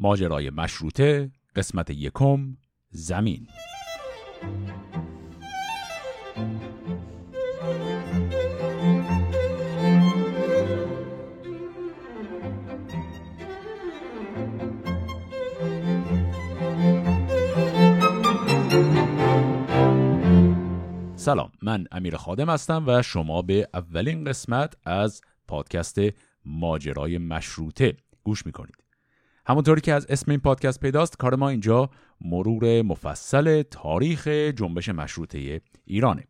ماجرای مشروطه قسمت یکم زمین. سلام من امیر خادم هستم و شما به اولین قسمت از پادکست ماجرای مشروطه گوش می‌کنید. همونطوری که از اسم این پادکست پیداست کار ما اینجا مرور مفصل تاریخ جنبش مشروطه ایرانه.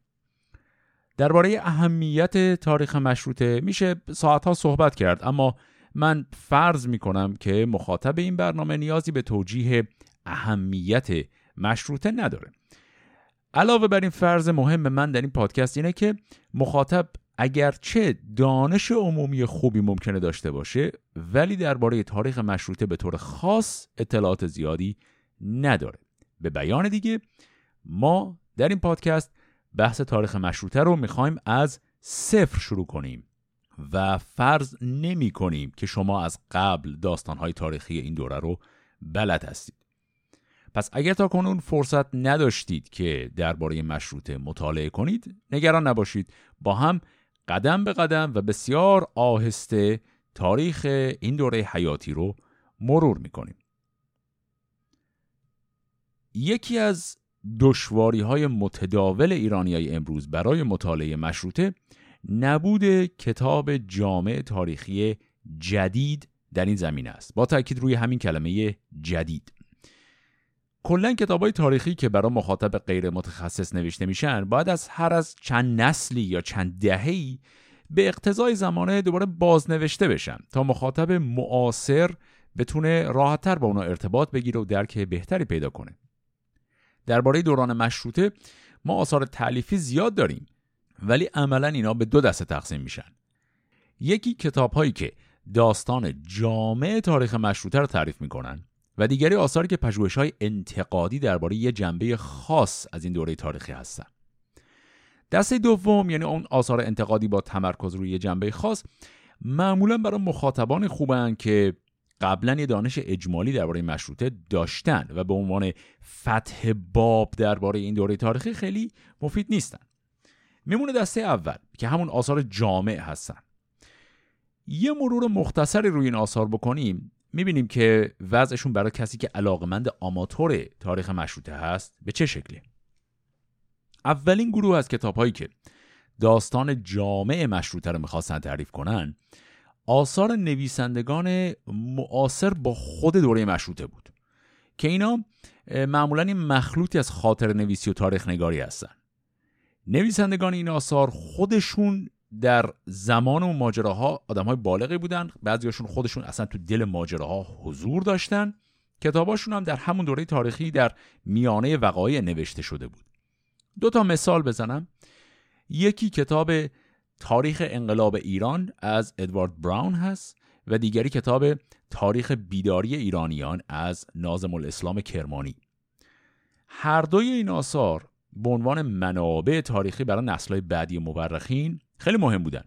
درباره اهمیت تاریخ مشروطه میشه ساعتها صحبت کرد اما من فرض می‌کنم که مخاطب این برنامه نیازی به توجیه اهمیت مشروطه نداره. علاوه بر این فرض مهم من در این پادکست اینه که مخاطب اگرچه دانش عمومی خوبی ممکنه داشته باشه ولی درباره تاریخ مشروطه به طور خاص اطلاعات زیادی نداره. به بیان دیگه ما در این پادکست بحث تاریخ مشروطه رو می‌خوایم از صفر شروع کنیم و فرض نمی کنیم که شما از قبل داستانهای تاریخی این دوره رو بلد هستید. پس اگر تا کنون فرصت نداشتید که درباره مشروطه مطالعه کنید نگران نباشید. با هم قدم به قدم و بسیار آهسته تاریخ این دوره حیاتی رو مرور می‌کنیم. یکی از دشواری های متداول ایرانی های امروز برای مطالعه مشروطه نبود کتاب جامع تاریخی جدید در این زمینه است. با تاکید روی همین کلمه جدید. کلا کتاب های تاریخی که برای مخاطب غیر متخصص نوشته میشن باید از هر از چند نسلی یا چند دههی به اقتضای زمانه دوباره بازنوشته بشن تا مخاطب معاصر بتونه راحتتر با اونا ارتباط بگیره و درک بهتری پیدا کنه. درباره دوران مشروطه ما آثار تعلیفی زیاد داریم ولی عملا اینا به دو دسته تقسیم میشن. یکی کتاب هایی که داستان جامع تاریخ مشروطه رو تعریف می‌کنن و دیگری آثاری که پژوهش های انتقادی درباره یه جنبه خاص از این دوره تاریخی هستن. دسته دوم یعنی اون آثار انتقادی با تمرکز روی یه جنبه خاص معمولا برای مخاطبان خوبن که قبلا یه دانش اجمالی درباره مشروطه داشتن و به عنوان فتح باب درباره این دوره تاریخی خیلی مفید نیستن. میمونه دسته اول که همون آثار جامع هستن. یه مرور مختصری روی این آثار بکنیم می‌بینیم که وضعشون برای کسی که علاقمند آماتور تاریخ مشروطه هست به چه شکله اولین گروه از کتاب هایی که داستان جامع مشروطه رو می‌خواستن تعریف کنن آثار نویسندگان معاصر با خود دوره مشروطه بود که اینا معمولا این مخلوطی از خاطر نویسی و تاریخ نگاری هستن. نویسندگان این آثار خودشون در زمان و ماجراها آدم های بالغی بودن. بعضیاشون خودشون اصلا تو دل ماجراها حضور داشتن. کتاباشون هم در همون دوره تاریخی در میانه وقایع نوشته شده بود. دو تا مثال بزنم. یکی کتاب تاریخ انقلاب ایران از ادوارد براون هست و دیگری کتاب تاریخ بیداری ایرانیان از نازم الاسلام کرمانی. هر دوی این آثار به عنوان منابع تاریخی برای نسلهای بعدی مورخین خیلی مهم بودن.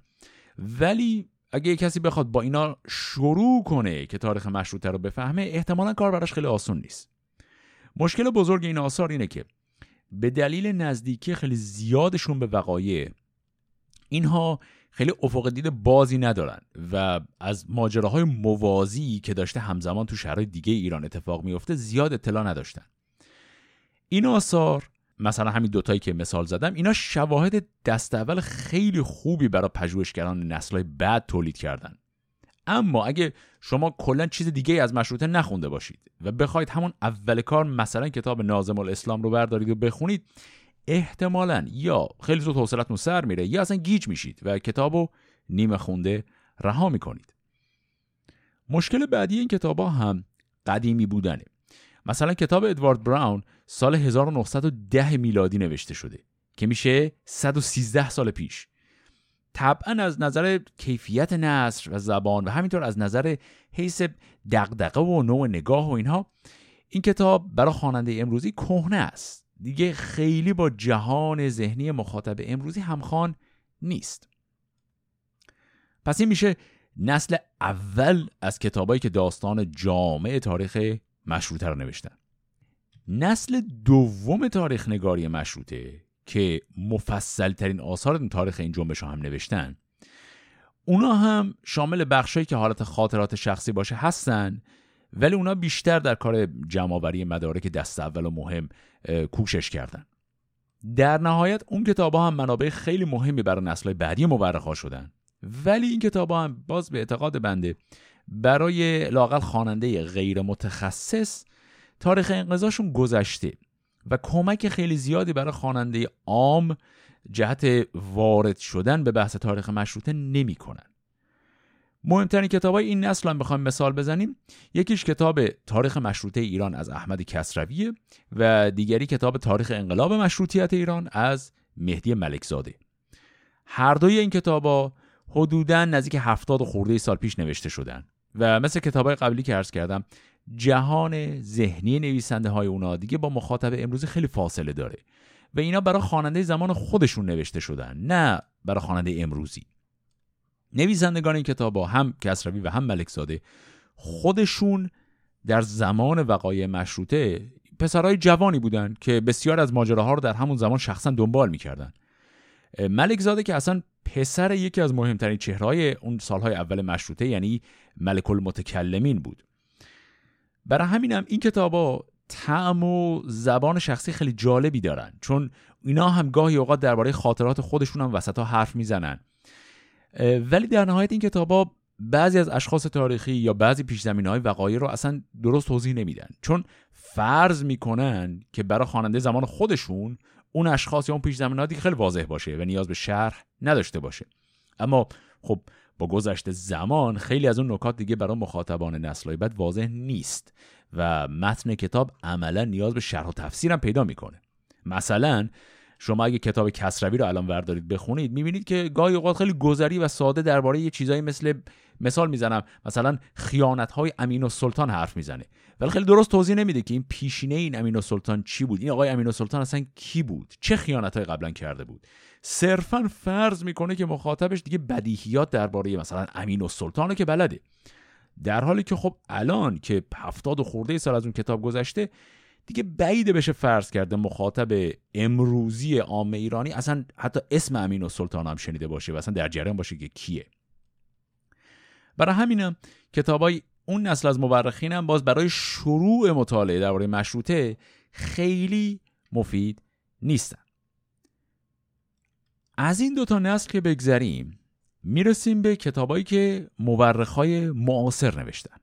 ولی اگه کسی بخواد با اینا شروع کنه که تاریخ مشروطه رو بفهمه احتمالا کار براش خیلی آسون نیست. مشکل بزرگ این آثار اینه که به دلیل نزدیکی خیلی زیادشون به وقایع اینها خیلی افق دید بازی ندارن و از ماجراهای موازی که داشته همزمان تو شهرهای دیگه ایران اتفاق میفته زیاد اطلاع نداشتن. این آثار مثلا همین دوتایی که مثال زدم اینا شواهد دست اول خیلی خوبی برای پژوهشگران نسلهای بعد تولید کردن. اما اگه شما کلا چیز دیگه از مشروطه نخونده باشید و بخواید همون اول کار مثلا کتاب نازم الاسلام رو بردارید و بخونید احتمالا یا خیلی زود حوصلتون سر میره یا اصلا گیج میشید و کتابو نیمه خونده رها می‌کنید. مشکل بعدی این کتاب ها هم قدیمی بودنه. مثلا کتاب ادوارد براون سال 1910 میلادی نوشته شده که میشه 113 سال پیش. طبعا از نظر کیفیت نصر و زبان و همینطور از نظر حیث دقدقه و نوع نگاه و اینها این کتاب برای خواننده امروزی کهنه است. دیگه خیلی با جهان ذهنی مخاطب امروزی همخوان نیست. پس این میشه نسل اول از کتابایی که داستان جامع تاریخ مشروطه رو نوشتن. نسل دوم تاریخ نگاری مشروطه که مفصل ترین آثار این تاریخ این جنبش هم نوشتن اونا هم شامل بخشایی که حالت خاطرات شخصی باشه هستن ولی اونا بیشتر در کار جمعآوری مدارک دست اول و مهم کوشش کردن. در نهایت اون کتاب ها هم منابع خیلی مهمی برای نسل بعدی مورخ شدن. ولی این کتاب ها هم باز به اعتقاد بنده برای لاقل خواننده غیر متخصص تاریخ انقضاشون گذشته و کمک خیلی زیادی برای خواننده عام جهت وارد شدن به بحث تاریخ مشروطه نمی‌کنن. مهمترین کتاب های این نسل هم بخوایم مثال بزنیم. یکیش کتاب تاریخ مشروطه ایران از احمد کسرویه و دیگری کتاب تاریخ انقلاب مشروطیت ایران از مهدی ملکزاده. هر دوی این کتابا حدودا نزدیک هفتاد خورده سال پیش نوشته شدن. و مثل کتاب های قبلی که عرض کردم جهان ذهنی نویسنده های اونا دیگه با مخاطب امروزی خیلی فاصله داره و اینا برای خواننده زمان خودشون نوشته شدن نه برای خواننده امروزی. نویسندگان این کتاب هم کسروی و هم ملکزاده خودشون در زمان وقایع مشروطه پسرهای جوانی بودن که بسیار از ماجراها رو در همون زمان شخصا دنبال می‌کردن. ملکزاده که اصلا پسر یکی از مهمترین چهرهای اون سالهای اول مشروطه یعنی ملک المتکلمین بود. برای همینم این کتابا تعم و زبان شخصی خیلی جالبی دارن چون اینا هم گاهی اوقات درباره خاطرات خودشون هم وسط ها حرف می‌زنن. ولی در نهایت این کتابا بعضی از اشخاص تاریخی یا بعضی پیش زمین های وقایع رو اصلا درست توضیح نمیدن چون فرض می‌کنن که برای خواننده زمان خودشون اون اشخاص یا اون پیش زمین خیلی واضح باشه و نیاز به شرح نداشته باشه. اما خب با گذشت زمان خیلی از اون نکات دیگه برای مخاطبان نسلهای بعد واضح نیست و متن کتاب عملا نیاز به شرح و تفسیر هم پیدا می‌کنه. مثلا شما اگه کتاب کسروی رو الان وردارید بخونید می‌بینید که گاهی اوقات خیلی گذری و ساده درباره یه چیزایی مثل مثال می‌زنم مثلا خیانت های امین سلطان حرف می‌زنه. ولی خیلی درست توضیح نمیده که این پیشینه این امین و سلطان چی بود؟ این آقای امین و سلطان اصلا کی بود؟ چه خیانت های قبلا کرده بود؟ صرفا فرض می‌کنه که مخاطبش دیگه بدیهیات درباره مثلا امین و سلطانه که بلده. در حالی که خب الان که هفتاد و خورده سال از اون کتاب گذشته دیگه بعیده بشه فرض کرده مخاطب امروزی عام ایرانی اصلا حتی اسم امین و سلطان هم شنیده باشه و اصلا در جریان باشه که کیه. برای همینم کتابای اون نسل از مورخین هم باز برای شروع مطالعه درباره مشروطه خیلی مفید نیستن. از این دوتا نسل که بگذریم می‌رسیم به کتابایی که مورخای معاصر نوشتن.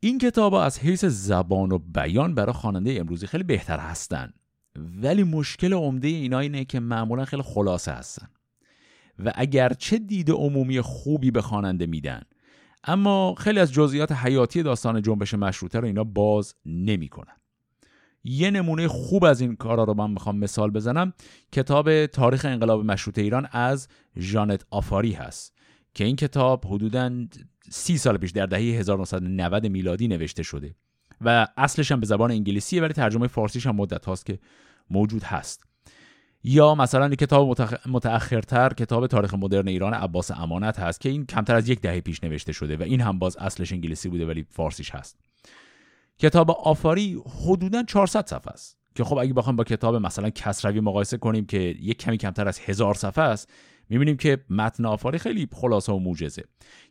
این کتاب از حیث زبان و بیان برای خواننده امروزی خیلی بهتر هستن ولی مشکل عمده اینا اینه که معمولا خیلی خلاصه هستن. و اگرچه دید عمومی خوبی به خواننده میدن. اما خیلی از جزئیات حیاتی داستان جنبش مشروطه رو اینا باز نمی‌کنن. یه نمونه خوب از این کارا رو من می‌خوام مثال بزنم. کتاب تاریخ انقلاب مشروطه ایران از ژانت آفاری هست که این کتاب حدوداً سی سال پیش در دهه 1990 میلادی نوشته شده و اصلش هم به زبان انگلیسیه ولی ترجمه فارسیش هم مدت هاست که موجود هست. یا مثلا کتاب متأخرتر کتاب تاریخ مدرن ایران عباس امانت هست که این کمتر از یک دهه پیش نوشته شده و این هم باز اصلش انگلیسی بوده ولی فارسیش هست. کتاب آفاری حدودا 400 صفحه است که خب اگه بخوایم با کتاب مثلا کسروی مقایسه کنیم که یک کمی کمتر از هزار صفحه است می‌بینیم که متن آفاری خیلی خلاصه و موجزه.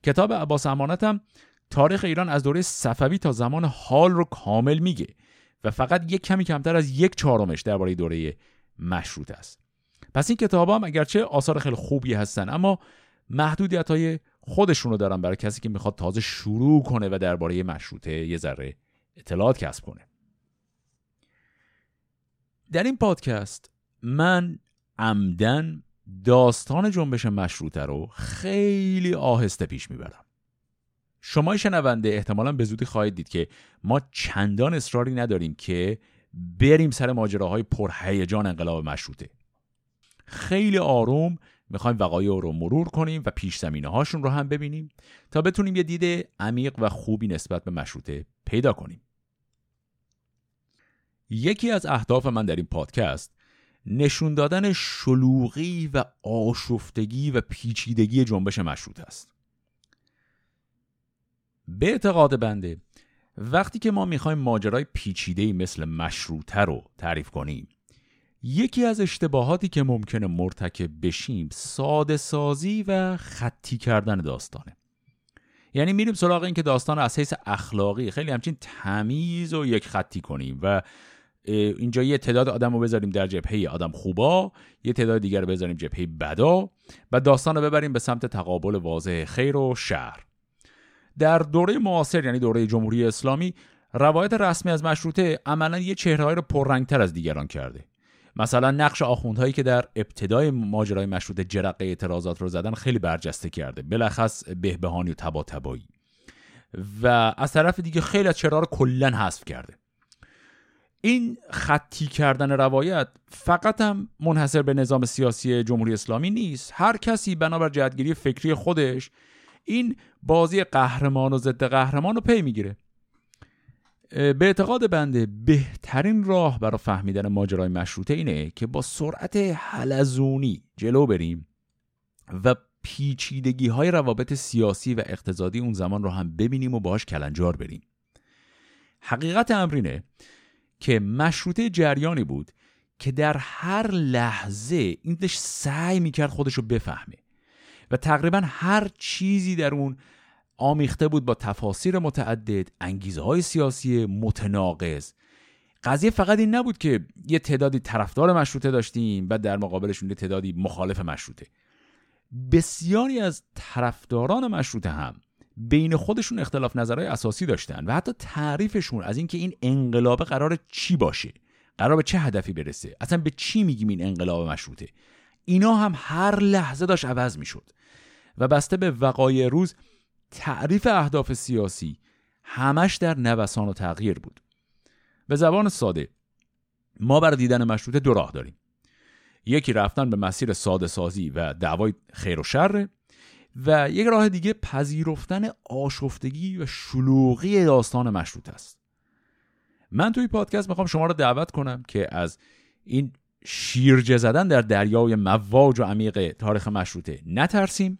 کتاب عباس امانت هم تاریخ ایران از دوره صفوی تا زمان حال رو کامل میگه و فقط یک کمی کمتر از یک چهارمش درباره دوره مشروط است. پس این کتاب هم اگرچه آثار خیلی خوبی هستن اما محدودیت های خودشون رو دارن برای کسی که می‌خواد تازه شروع کنه و درباره مشروطه یه ذره اطلاعات کسب کنه. در این پادکست من عمدن داستان جنبش مشروطه رو خیلی آهسته پیش می‌برم. شما شنونده احتمالا به زودی خواهید دید که ما چندان اصراری نداریم که بریم سر ماجراهای پرهیجان انقلاب مشروطه. خیلی آروم می‌خوایم وقایع رو مرور کنیم و پیش زمینه هاشون رو هم ببینیم تا بتونیم یه دید عمیق و خوبی نسبت به مشروطه پیدا کنیم. یکی از اهداف من در این پادکست نشون دادن شلوغی و آشفتگی و پیچیدگی جنبش مشروط است. به اعتقاد بنده وقتی که ما می‌خوایم ماجرای پیچیده مثل مشروطه رو تعریف کنیم یکی از اشتباهاتی که ممکنه مرتکب بشیم ساده سازی و خطی کردن داستانه. یعنی میریم سراغ این که داستان از حیث اخلاقی خیلی همچین تمیز و یک خطی کنیم و اینجا یه تعداد آدم رو بذاریم در جبهه آدم خوبا یه تعداد دیگر رو بذاریم جبهه بدا و داستان رو ببریم به سمت تقابل واضح خیر و شهر در دوره معاصر یعنی دوره جمهوری اسلامی روایت رسمی از مشروطه عملا یه چهرههایی رو پررنگتر از دیگران کرده. مثلا نقش آخوندهایی که در ابتدای ماجرای مشروطه جرقه اعتراضات رو زدن خیلی برجسته کرده. بلخص بهبهانی و تبا و از طرف دیگه خیلی از چهرها رو کلا حذف کرده. این خطی کردن روایت فقط هم منحصر به نظام سیاسی جمهوری اسلامی نیست. هر کسی بنابر جهتگیری فکری خودش این بازی قهرمان و ضد قهرمان رو پی می‌گیره. به اعتقاد بنده بهترین راه برای فهمیدن ماجرای مشروطه اینه که با سرعت حلزونی جلو بریم و پیچیدگی های روابط سیاسی و اقتصادی اون زمان رو هم ببینیم و باهاش کلنجار بریم. حقیقت امرینه که مشروطه جریانی بود که در هر لحظه این داشت سعی می‌کرد خودش رو بفهمه. تقریبا هر چیزی در اون آمیخته بود با تفاسیر متعدد انگیزه های سیاسی متناقض. قضیه فقط این نبود که یه تعدادی طرفدار مشروطه داشتیم و در مقابلشون یه تعدادی مخالف مشروطه. بسیاری از طرفداران مشروطه هم بین خودشون اختلاف نظرهای اساسی داشتن و حتی تعریفشون از اینکه این انقلاب قرار چی باشه قرار به چه هدفی برسه اصلا به چی میگیم این انقلاب مشروطه. اینا هم هر لحظه داشت عوض می‌شد و بسته به وقایع روز تعریف اهداف سیاسی همش در نوسان و تغییر بود. به زبان ساده ما برای دیدن مشروطه دو راه داریم. یکی رفتن به مسیر ساده سازی و دعوای خیر و شر و یک راه دیگه پذیرفتن آشفتگی و شلوغی داستان مشروط است. من توی پادکست می‌خوام شما رو دعوت کنم که از این شیرجه زدن در دریای مواج و عمیق تاریخ مشروطه نترسیم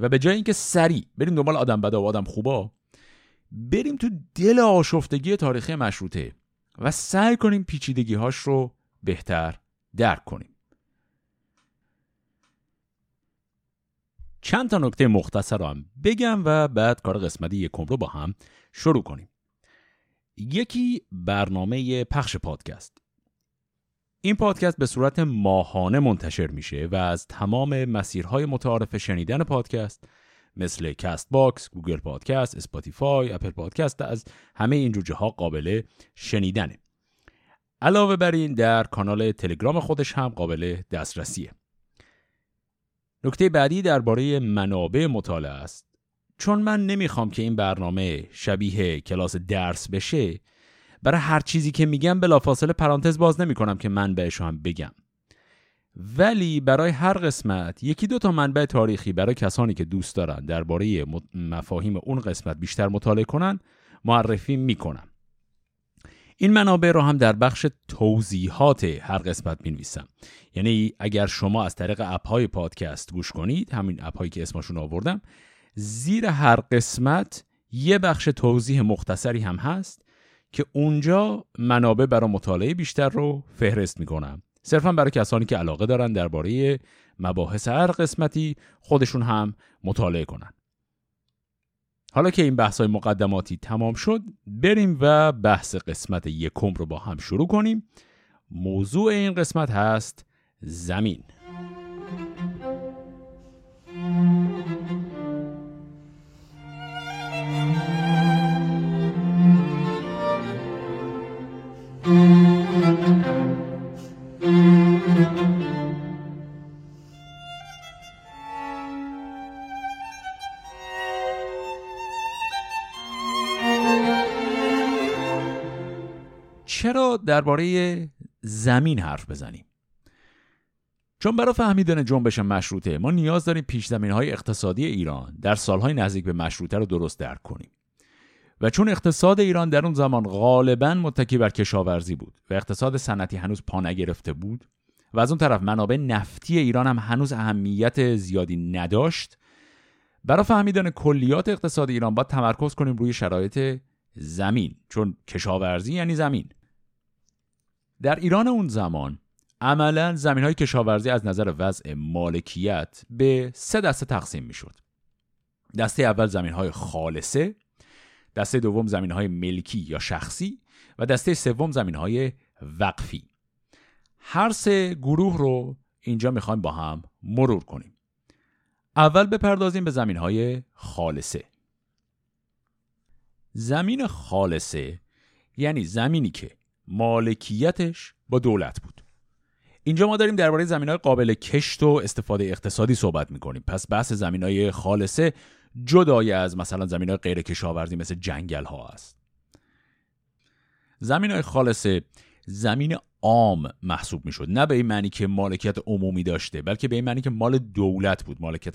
و به جای اینکه سریع بریم دنبال آدم بدا و آدم خوبا بریم تو دل آشفتگی تاریخی مشروطه و سعی کنیم پیچیدگی هاش رو بهتر درک کنیم. چند تا نکته مختصر هم بگم و بعد کار قسمتی یکم رو با هم شروع کنیم. یکی برنامه پخش پادکست. این پادکست به صورت ماهانه منتشر میشه و از تمام مسیرهای متعارف شنیدن پادکست مثل Castbox، Google Podcast، Spotify، Apple Podcast از همه این جوجه ها قابل شنیدنه. علاوه بر این در کانال تلگرام خودش هم قابل دسترسیه. نکته بعدی درباره منابع مطالعه است. چون من نمی‌خوام که این برنامه شبیه کلاس درس بشه برای هر چیزی که میگم بلافاصله پرانتز باز نمی‌کنم که منبعش هم بگم. ولی برای هر قسمت یکی دو تا منبع تاریخی برای کسانی که دوست دارن درباره مفاهیم اون قسمت بیشتر مطالعه کنن معرفی می‌کنم. این منابع رو هم در بخش توضیحات هر قسمت می یعنی اگر شما از طریق اپ های پادکست گوش کنید همین اپ هایی که اسمشون آوردم زیر هر قسمت یه بخش توضیح مختصری هم هست. که اونجا منابع برای مطالعه بیشتر رو فهرست می‌کنم صرفا برای کسانی که علاقه دارن درباره مباحث هر قسمتی خودشون هم مطالعه کنن. حالا که این بحث های مقدماتی تمام شد بریم و بحث قسمت یکم رو با هم شروع کنیم. موضوع این قسمت هست زمین. درباره زمین حرف بزنیم. چون برای فهمیدن جنبش مشروطه ما نیاز داریم پیش زمین های اقتصادی ایران در سالهای نزدیک به مشروطه رو درست درک کنیم. و چون اقتصاد ایران در اون زمان غالبا متکی بر کشاورزی بود و اقتصاد صنعتی هنوز پا نگرفته بود و از اون طرف منابع نفتی ایران هم هنوز اهمیت زیادی نداشت برای فهمیدن کلیات اقتصاد ایران باید تمرکز کنیم روی شرایط زمین چون کشاورزی یعنی زمین. در ایران اون زمان عملا زمین های کشاورزی از نظر وضع مالکیت به سه دسته تقسیم می شد. دسته اول زمین های خالصه دسته دوم زمین های ملکی یا شخصی و دسته سوم زمین های وقفی. هر سه گروه رو اینجا می‌خوایم با هم مرور کنیم. اول بپردازیم به زمین های خالصه. زمین خالصه یعنی زمینی که مالکیتش با دولت بود. اینجا ما داریم درباره زمین های قابل کشت و استفاده اقتصادی صحبت می‌کنیم. پس بحث زمین های خالصه جدای از مثلا زمین های غیر کشاورزی مثل جنگل ها است. زمین های خالصه زمین عام محسوب می‌شد. نه به این معنی که مالکیت عمومی داشته بلکه به این معنی که مال دولت بود. مالکیت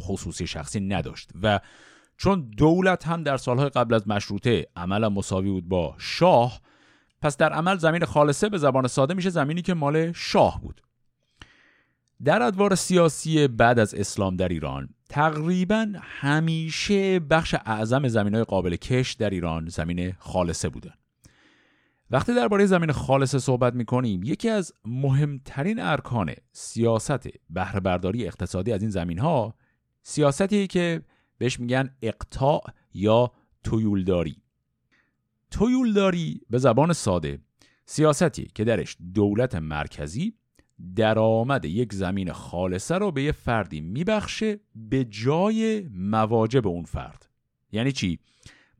خصوصی شخصی نداشت. و چون دولت هم در سالهای قبل از مشروطه عملا مساوی بود با شاه پس در عمل زمین خالصه به زبان ساده میشه زمینی که مال شاه بود. در ادوار سیاسی بعد از اسلام در ایران تقریبا همیشه بخش اعظم زمین های قابل کش در ایران زمین خالصه بودن وقتی درباره زمین خالصه صحبت می کنیم یکی از مهمترین ارکان سیاست بهره برداری اقتصادی از این زمین ها سیاستی که بهش میگن اقطاع یا تویولداری. تویولداری به زبان ساده. سیاستی که درش دولت مرکزی درآمد یک زمین خالصه رو به یه فردی میبخشه به جای مواجب اون فرد. یعنی چی؟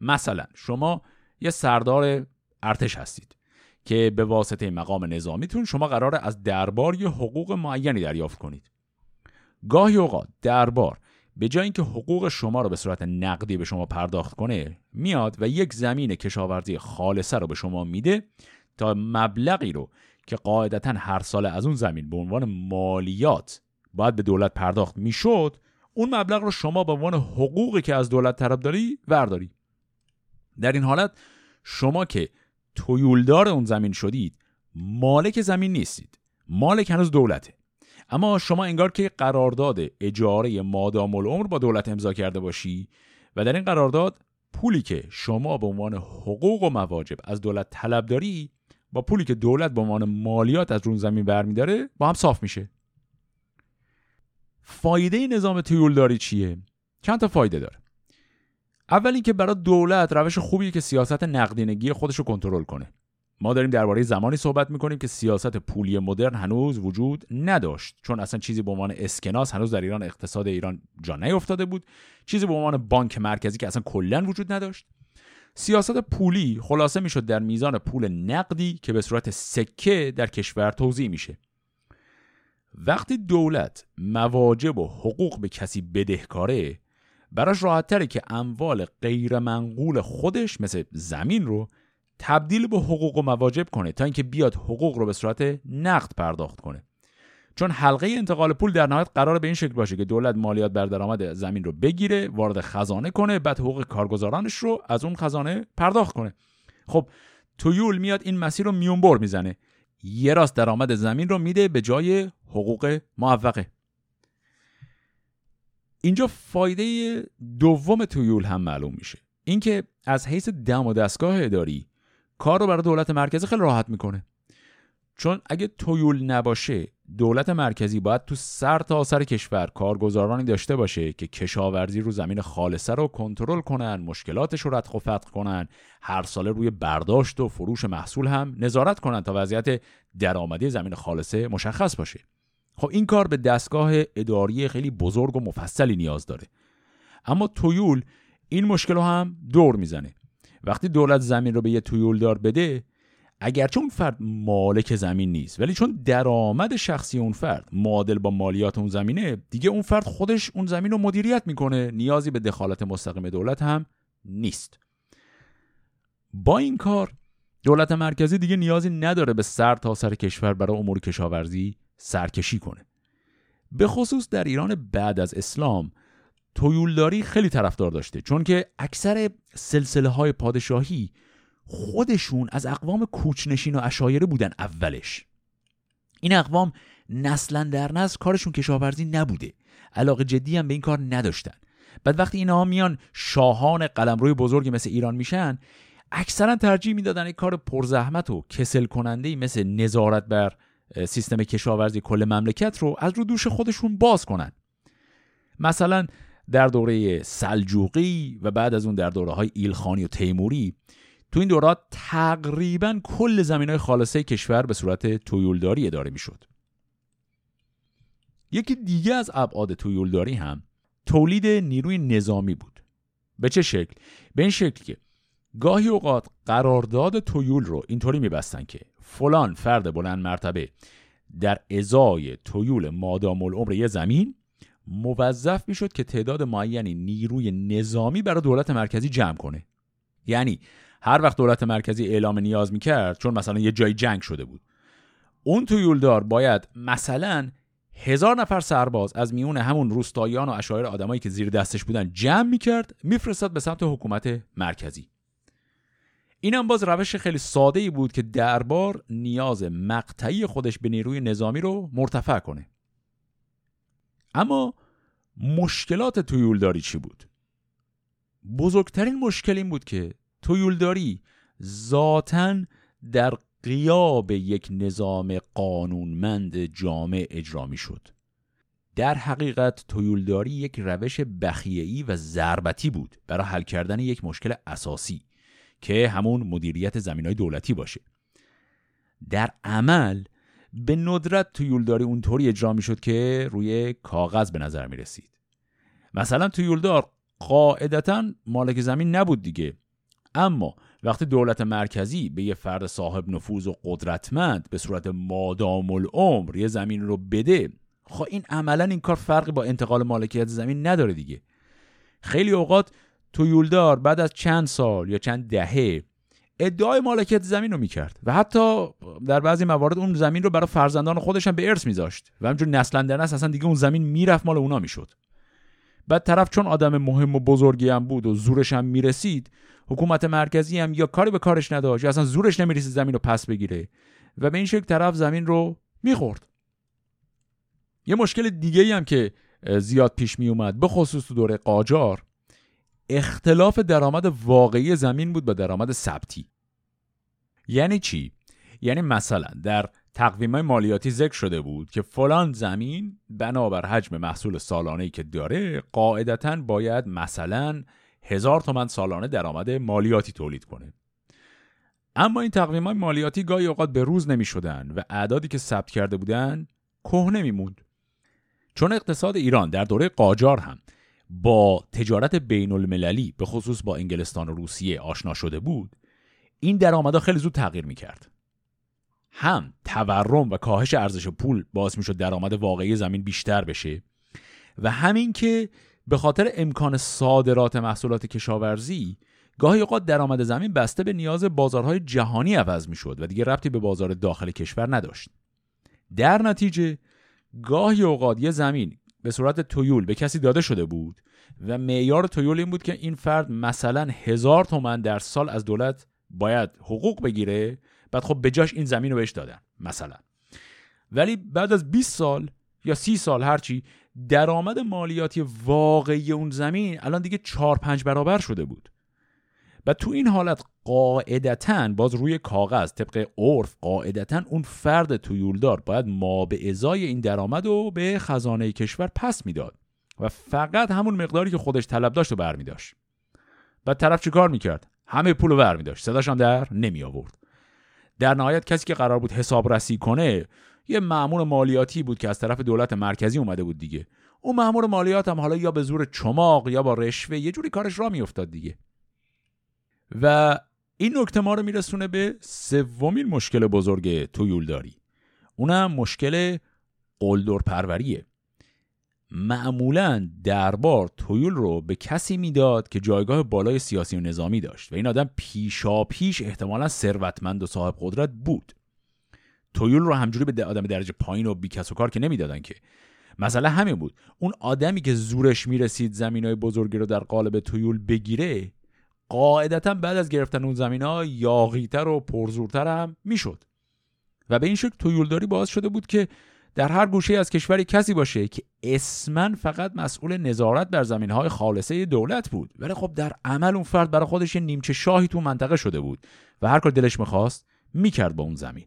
مثلا شما یه سردار ارتش هستید که به واسطه مقام نظامیتون شما قراره از دربار یه حقوق معینی دریافت کنید. گاهی اوقات دربار به جای اینکه حقوق شما رو به صورت نقدی به شما پرداخت کنه میاد و یک زمین کشاورزی خالصه رو به شما میده تا مبلغی رو که قاعدتا هر سال از اون زمین به عنوان مالیات باید به دولت پرداخت می‌شد اون مبلغ رو شما به عنوان حقوقی که از دولت طلب داری ورداری در این حالت شما که تویولدار اون زمین شدید مالک زمین نیستید. مالک هنوز دولته. اما شما انگار که قرارداد اجاره مادام العمر با دولت امضا کرده باشی و در این قرارداد پولی که شما به عنوان حقوق و مواجب از دولت طلب داری با پولی که دولت به عنوان مالیات از رون زمین برمیداره با هم صاف میشه. فایده نظام تویولداری چیه؟ چند تا فایده داره. اول اینکه برای دولت روش خوبیه که سیاست نقدینگی خودش رو کنترل کنه. ما داریم درباره زمانی صحبت می‌کنیم که سیاست پولی مدرن هنوز وجود نداشت. چون اصلا چیزی به عنوان اسکناس هنوز در ایران اقتصاد ایران جا نیفتاده بود. چیزی به عنوان بانک مرکزی که اصلا کلا وجود نداشت. سیاست پولی خلاصه می‌شد در میزان پول نقدی که به صورت سکه در کشور توضیح میشه. وقتی دولت مواجب و حقوق به کسی بدهکاره براش راحت که اموال غیر منقول خودش مثل زمین رو تبدیل به حقوق و مواجب کنه تا اینکه بیاد حقوق رو به صورت نقد پرداخت کنه. چون حلقه انتقال پول در نهایت قرار به این شکل باشه که دولت مالیات بر درآمد زمین رو بگیره وارد خزانه کنه بعد حقوق کارگزارانش رو از اون خزانه پرداخت کنه. خب تویول میاد این مسیر رو میونبر می‌زنه. یه راست درآمد زمین رو میده به جای حقوق معوقه اینجا فایده دوم تویول هم معلوم میشه. اینکه از حیث دم و دستگاه اداری کار رو برای دولت مرکزی خیلی راحت می‌کنه. چون اگه تویول نباشه دولت مرکزی باید تو سر تا سر کشور کارگزارانی داشته باشه که کشاورزی رو زمین خالصه رو کنترل کنن مشکلاتش رو ردخ و فتق کنن هر ساله روی برداشت و فروش محصول هم نظارت کنن تا وضعیت درآمدی زمین خالصه مشخص باشه. خب این کار به دستگاه اداری خیلی بزرگ و مفصلی نیاز داره. اما تویول این مشکل رو هم دور می‌زنه. وقتی دولت زمین رو به یه تویولدار بده اگرچه اون فرد مالک زمین نیست ولی چون درآمد شخصی اون فرد معادل با مالیات اون زمینه دیگه اون فرد خودش اون زمین رو مدیریت می‌کنه. نیازی به دخالت مستقیم دولت هم نیست. با این کار دولت مرکزی دیگه نیازی نداره به سر تا سر کشور برای امور کشاورزی سرکشی کنه. به خصوص در ایران بعد از اسلام تویولداری خیلی طرفدار داشته چون که اکثر سلسله های پادشاهی خودشون از اقوام کوچنشین و اشایره بودن اولش. این اقوام نسلا در نسل کارشون کشاورزی نبوده. علاقه جدی هم به این کار نداشتن. بعد وقتی اینها میان شاهان قلمروی بزرگی مثل ایران میشن اکثرا ترجیح می‌دادن یک کار پرزحمت و کسل کننده مثل نظارت بر سیستم کشاورزی کل مملکت رو از رو دوش خودشون باز کنن. مثلا در دوره سلجوقی و بعد از اون در دوره های ایلخانی و تیموری تو این دورات تقریبا کل زمین های خالصه کشور به صورت تویولداری اداره می‌شد. یکی دیگه از ابعاد تویولداری هم تولید نیروی نظامی بود. به چه شکل؟ به این شکل که گاهی اوقات قرارداد تویول رو اینطوری میبستن که فلان فرد بلند مرتبه در ازای تویول مادام العمر یه زمین موظف می‌شد که تعداد معینی نیروی نظامی برای دولت مرکزی جمع کنه. یعنی هر وقت دولت مرکزی اعلام نیاز می‌کرد چون مثلا یه جای جنگ شده بود. اون تویولدار باید مثلا هزار نفر سرباز از میون همون روستاییان و اشایر آدمایی که زیر دستش بودن جمع می‌کرد میفرستاد به سمت حکومت مرکزی. اینم باز روش خیلی ساده ای بود که دربار نیاز مقطعی خودش به نیروی نظامی رو مرتفع کنه. اما مشکلات تویولداری چی بود؟ بزرگترین مشکل این بود که تویولداری ذاتا در قیاب یک نظام قانونمند جامع اجرا می شد. در حقیقت تویولداری یک روش بخیه‌ای و ضربتی بود برای حل کردن یک مشکل اساسی که همون مدیریت زمین های دولتی باشه در عمل به ندرت تویولداری اونطوری اجرا می شد که روی کاغذ به نظر می رسید مثلا تویولدار قاعدتا مالک زمین نبود دیگه. اما وقتی دولت مرکزی به یه فرد صاحب نفوذ و قدرتمند به صورت مادام العمر یه زمین رو بده خب این عملا این کار فرقی با انتقال مالکیت زمین نداره دیگه. خیلی اوقات تویولدار بعد از چند سال یا چند دهه ادعای مالکیت زمین رو می‌کرد و حتی در بعضی موارد اون زمین رو برای فرزندان خودش هم به ارث میذاشت و همجور نسل در نسل اصلا دیگه اون زمین می‌رفت مال اونا می‌شد. بعد طرف چون آدم مهم و بزرگی هم بود و زورش هم می‌رسید حکومت مرکزی هم یا کاری به کارش نداشت یا اصلا زورش نمی‌رسید زمین رو پس بگیره و به این شکل طرف زمین رو می‌خورد. یه مشکل دیگه هم که زیاد پیش می اومد به خصوص تو دوره قاجار اختلاف درآمد واقعی زمین بود با درآمد ثبتی. یعنی چی؟ یعنی مثلا در تقویم مالیاتی ذکر شده بود که فلان زمین بنابر حجم محصول سالانه ای که داره قاعدتا باید مثلا هزار تومن سالانه درآمد مالیاتی تولید کنه. اما این تقویم مالیاتی گاهی اوقات به روز نمی شدن و اعدادی که ثبت کرده بودن کهنه میموند. چون اقتصاد ایران در دوره قاجار هم با تجارت بین المللی به خصوص با انگلستان و روسیه آشنا شده بود این درآمدها خیلی زود تغییر می‌کرد. هم تورم و کاهش ارزش پول باعث می‌شد درآمد واقعی زمین بیشتر بشه و همین که به خاطر امکان صادرات محصولات کشاورزی گاهی اوقات درآمد زمین بسته به نیاز بازارهای جهانی عوض می‌شد و دیگه ربطی به بازار داخل کشور نداشت. در نتیجه گاهی اوقات یه زمین به صورت تویول به کسی داده شده بود. و معیار تویول این بود که این فرد مثلا هزار تومن در سال از دولت باید حقوق بگیره بعد خب به جاش این زمین رو بهش دادن مثلا. ولی بعد از 20 سال یا 30 سال هرچی درآمد مالیاتی واقعی اون زمین الان دیگه 4 5 برابر شده بود. و تو این حالت قاعدتا باز روی کاغذ طبق عرف قاعدتا اون فرد تویولدار باید ما به ازای این درآمد رو به خزانه کشور پس می‌داد و فقط همون مقداری که خودش طلب داشت رو برمیداشت. بعد طرف چی کار می‌کرد؟ همه پول رو برمیداشت. صداش هم در نمی آورد در نهایت کسی که قرار بود حسابرسی کنه یه مأمور مالیاتی بود که از طرف دولت مرکزی اومده بود دیگه. اون مأمور مالیات هم حالا یا به زور چماق یا با رشوه یه جوری کارش را میافتاد دیگه. و این نکته ما رو میرسونه به سومین مشکل بزرگ تویولداری. اونم مشکل قلدر پروریه. معمولا دربار تویول رو به کسی می‌داد که جایگاه بالای سیاسی و نظامی داشت و این آدم پیشا پیش احتمالا ثروتمند و صاحب قدرت بود. تویول رو همجوری به آدم درجه پایین و بیکس و کار که نمی‌دادن که. مسئله همین بود. اون آدمی که زورش می‌رسید زمین های بزرگی رو در قالب تویول بگیره قاعدتا بعد از گرفتن اون زمین ها یاغیتر و پرزورتر هم می‌شد. و به این شکل تویولداری باعث شده بود که در هر گوشه از کشوری کسی باشه که اسمن فقط مسئول نظارت بر زمین های خالصه دولت بود. ولی خب در عمل اون فرد برای خودش نیمچه شاهی تو منطقه شده بود و هر کار دلش می‌خواست می‌کرد با اون زمین.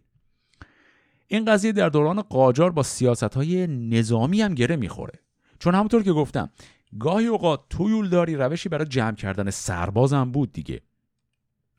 این قضیه در دوران قاجار با سیاست های نظامی هم گره می‌خوره. چون همونطور که گفتم گاهی اوقات تویولداری روشی برای جمع کردن سربازم بود دیگه.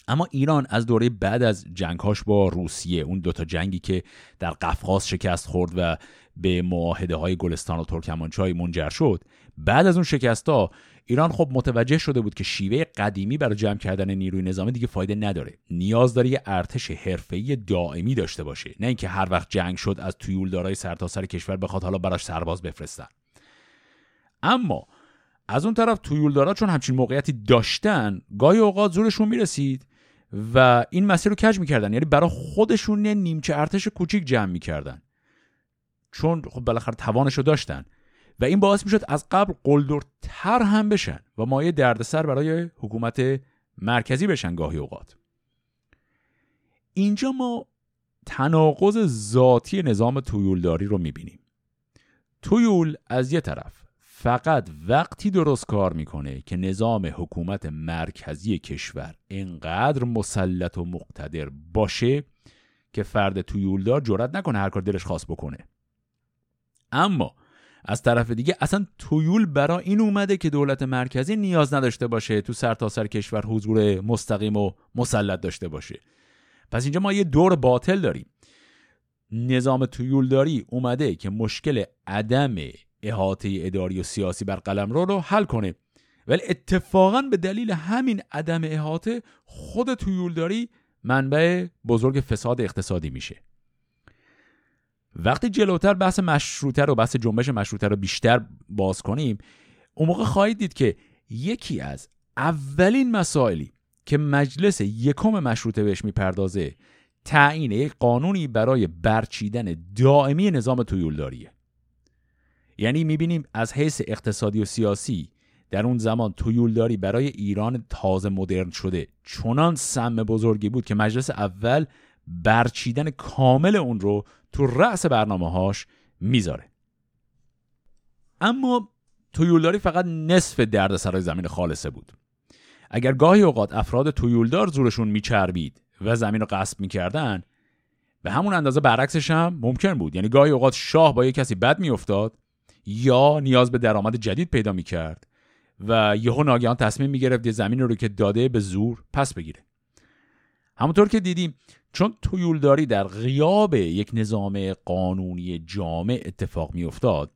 اما ایران از دوره بعد از جنگهاش با روسیه اون دوتا جنگی که در قفقاز شکست خورد و به معاهده های گلستان و ترکمانچای منجر شد بعد از اون شکست ها ایران خب متوجه شده بود که شیوه قدیمی برای جمع کردن نیروی نظامی دیگه فایده نداره. نیاز داره یه ارتش حرفه‌ای دائمی داشته باشه. نه اینکه هر وقت جنگ شد از تویولدارای سرتاسر کشور بخواد حالا براش سرباز بفرستن. اما از اون طرف تویولدارا چون همچین موقعیتی داشتن گاهی اوقات زورشون می‌رسید و این مسیر رو کج می‌کردن. یعنی برای خودشون یه نیمچه ارتش کوچیک جمع می‌کردن. چون خب بالاخره توانش رو داشتن. و این باعث می‌شد از قبل قلدرتر هم بشن و مایه دردسر برای حکومت مرکزی بشن گاهی اوقات. اینجا ما تناقض ذاتی نظام تویولداری رو می‌بینیم. تویول از یه طرف فقط وقتی درست کار می‌کنه که نظام حکومت مرکزی کشور انقدر مسلط و مقتدر باشه که فرد تویولدار جرات نکنه هر کار دلش خواست بکنه. اما از طرف دیگه اصلا تویول برای این اومده که دولت مرکزی نیاز نداشته باشه تو سرتاسر سر کشور حضور مستقیم و مسلط داشته باشه. پس اینجا ما یه دور باطل داریم. نظام تویولداری اومده که مشکل عدم احاطه اداری و سیاسی بر قلم رو رو حل کنه. ولی اتفاقا به دلیل همین عدم احاطه خود تویولداری منبع بزرگ فساد اقتصادی میشه. وقتی جلوتر بحث مشروطه رو بحث جنبش مشروطه رو بیشتر باز کنیم اون موقع خواهید دید که یکی از اولین مسائلی که مجلس یکم مشروطه بهش می‌پردازه تعیین یک قانونی برای برچیدن دائمی نظام تویولداریه. یعنی می‌بینیم از حیث اقتصادی و سیاسی در اون زمان تویولداری برای ایران تازه مدرن شده. چنان سم بزرگی بود که مجلس اول برچیدن کامل اون رو تو رأس برنامه هاش می‌ذاره. اما تویولداری فقط نصف سرای زمین خالصه بود. اگر گاهی اوقات افراد تویولدار زورشون میچربید و زمین رو غصب می‌کردن به همون اندازه برعکسش هم ممکن بود. یعنی گاهی اوقات شاه با یه کسی بد میافتاد یا نیاز به درآمد جدید پیدا می‌کرد و یهو ناگهان تصمیم می‌گرفت یه زمین رو که داده به زور پس بگیره. همونطور که دیدیم چون تویولداری در غیاب یک نظام قانونی جامع اتفاق میافتاد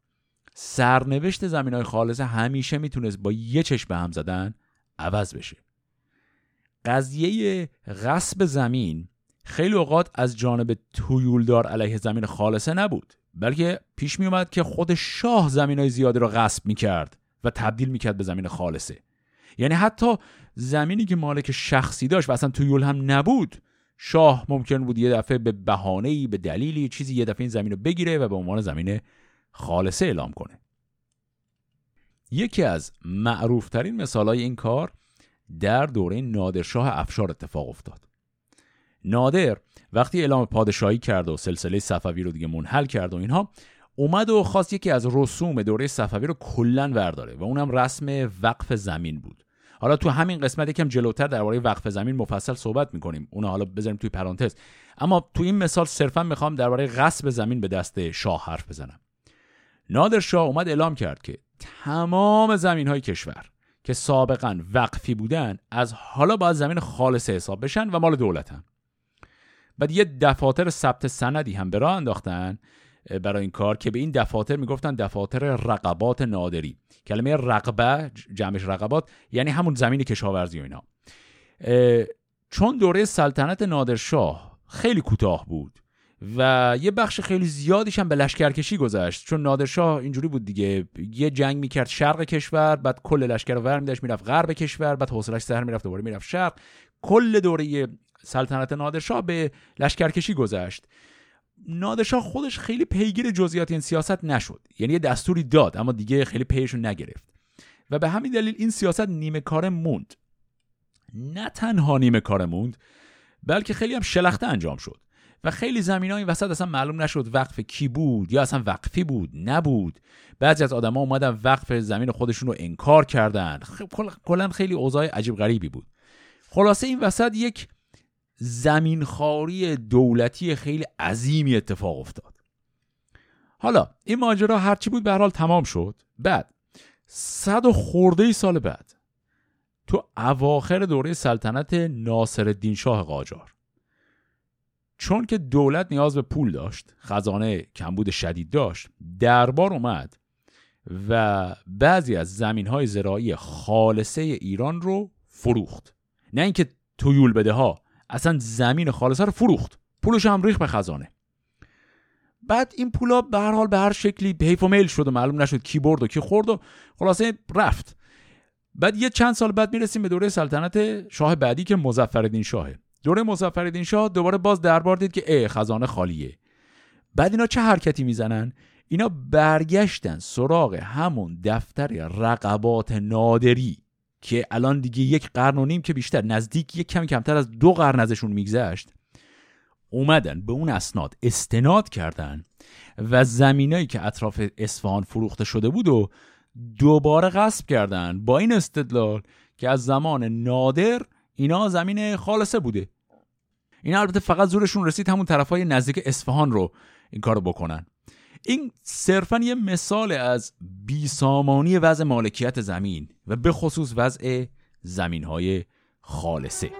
سرنوشت زمین های خالصه همیشه می‌تونست با یه چشم به هم زدن عوض بشه. قضیه غصب زمین خیلی اوقات از جانب تویولدار علیه زمین خالصه نبود. بلکه پیش می اومد که خود شاه زمین های زیادی رو غصب می کرد و تبدیل می کرد به زمین خالصه. یعنی حتی زمینی که مالک شخصی داشت و اصلا تویول هم نبود شاه ممکن بود یه دفعه به بهانه‌ای به دلیلی چیزی یه دفعه این زمین رو بگیره و به عنوان زمین خالصه اعلام کنه. یکی از معروفترین مثالهای این کار در دوره نادرشاه افشار اتفاق افتاد. نادر وقتی اعلام پادشاهی کرد و سلسله صفوی رو دیگه منحل کرد و اینها اومد و خواست یکی از رسوم دوره صفوی رو کلا ورداره و اونم رسم وقف زمین بود. حالا تو همین قسمت یکم جلوتر درباره وقف زمین مفصل صحبت می‌کنیم. اونو حالا بذاریم توی پرانتز. اما تو این مثال صرفا می‌خوام درباره غصب زمین به دست شاه حرف بزنم. نادر شاه اومد اعلام کرد که تمام زمین های کشور که سابقا وقفی بودن از حالا باید زمین خالص حساب بشن و مال دولتن. بعد یه دفاتر ثبت سندی هم به راه انداختن برای این کار که به این دفاتر می‌گفتن دفاتر رقبات نادری. کلمه رقبه جمعش رقبات یعنی همون زمین کشاورزی و اینا. چون دوره سلطنت نادرشاه خیلی کوتاه بود و یه بخش خیلی زیادیش هم به لشکرکشی گذشت چون نادرشاه اینجوری بود دیگه یه جنگ می‌کرد شرق کشور بعد کل لشکر ور میداشت می‌رفت غرب کشور بعد حوصلش سر می‌رفت دوباره می‌رفت شرق. کل دوره سلطنت نادرشاه به لشکرکشی گذشت. نادرشاه خودش خیلی پیگیر جزئیات این سیاست نشد. یعنی یه دستوری داد اما دیگه خیلی پیشو نگرفت. و به همین دلیل این سیاست نیمه کار موند. نه تنها نیمه کار موند بلکه خیلی هم شلخته انجام شد. و خیلی زمین این وسط اصلا معلوم نشد وقف کی بود یا اصلا وقفی بود نبود. بعضی از آدما اومدن وقف زمین خودشون رو انکار کردن. کلا خیلی اوضاع عجیب غریبی بود. خلاصه این وسط یک زمینخواری دولتی خیلی عظیمی اتفاق افتاد. حالا این ماجرا هرچی بود به حال تمام شد. بعد صد و خورده سال بعد تو اواخر دوره سلطنت ناصر الدین شاه قاجار چون که دولت نیاز به پول داشت خزانه کمبود شدید داشت دربار اومد و بعضی از زمین های زراعی خالصه ایران رو فروخت. نه اینکه تویول بده ها. اصلا زمین خالصه رو فروخت. پولش هم ریخ به خزانه. بعد این پولا به هر حال به هر شکلی حیف و میل شد و معلوم نشد کی برد و کی خورد و خلاصه رفت. بعد یه چند سال بعد می‌رسیم به دوره سلطنت شاه بعدی که مظفرالدین شاهه. دوره مظفرالدین شاه دوباره باز دربار دید که ای خزانه خالیه. بعد اینا چه حرکتی می‌زنن؟ اینا برگشتن سراغ همون دفتر رقبات نادری. که الان دیگه یک قرن و نیم که بیشتر نزدیک یک کمی کمتر از دو قرن ازشون میگذشت اومدن به اون اسناد استناد کردن و زمینایی که اطراف اصفهان فروخته شده بود و دوباره غصب کردن با این استدلال که از زمان نادر اینا زمین خالصه بوده. اینا البته فقط زورشون رسید همون طرفای نزدیک اصفهان رو این کارو بکنن. این صرفا یه مثال از بیسامانی وضع مالکیت زمین و به خصوص وضع زمین های خالصه.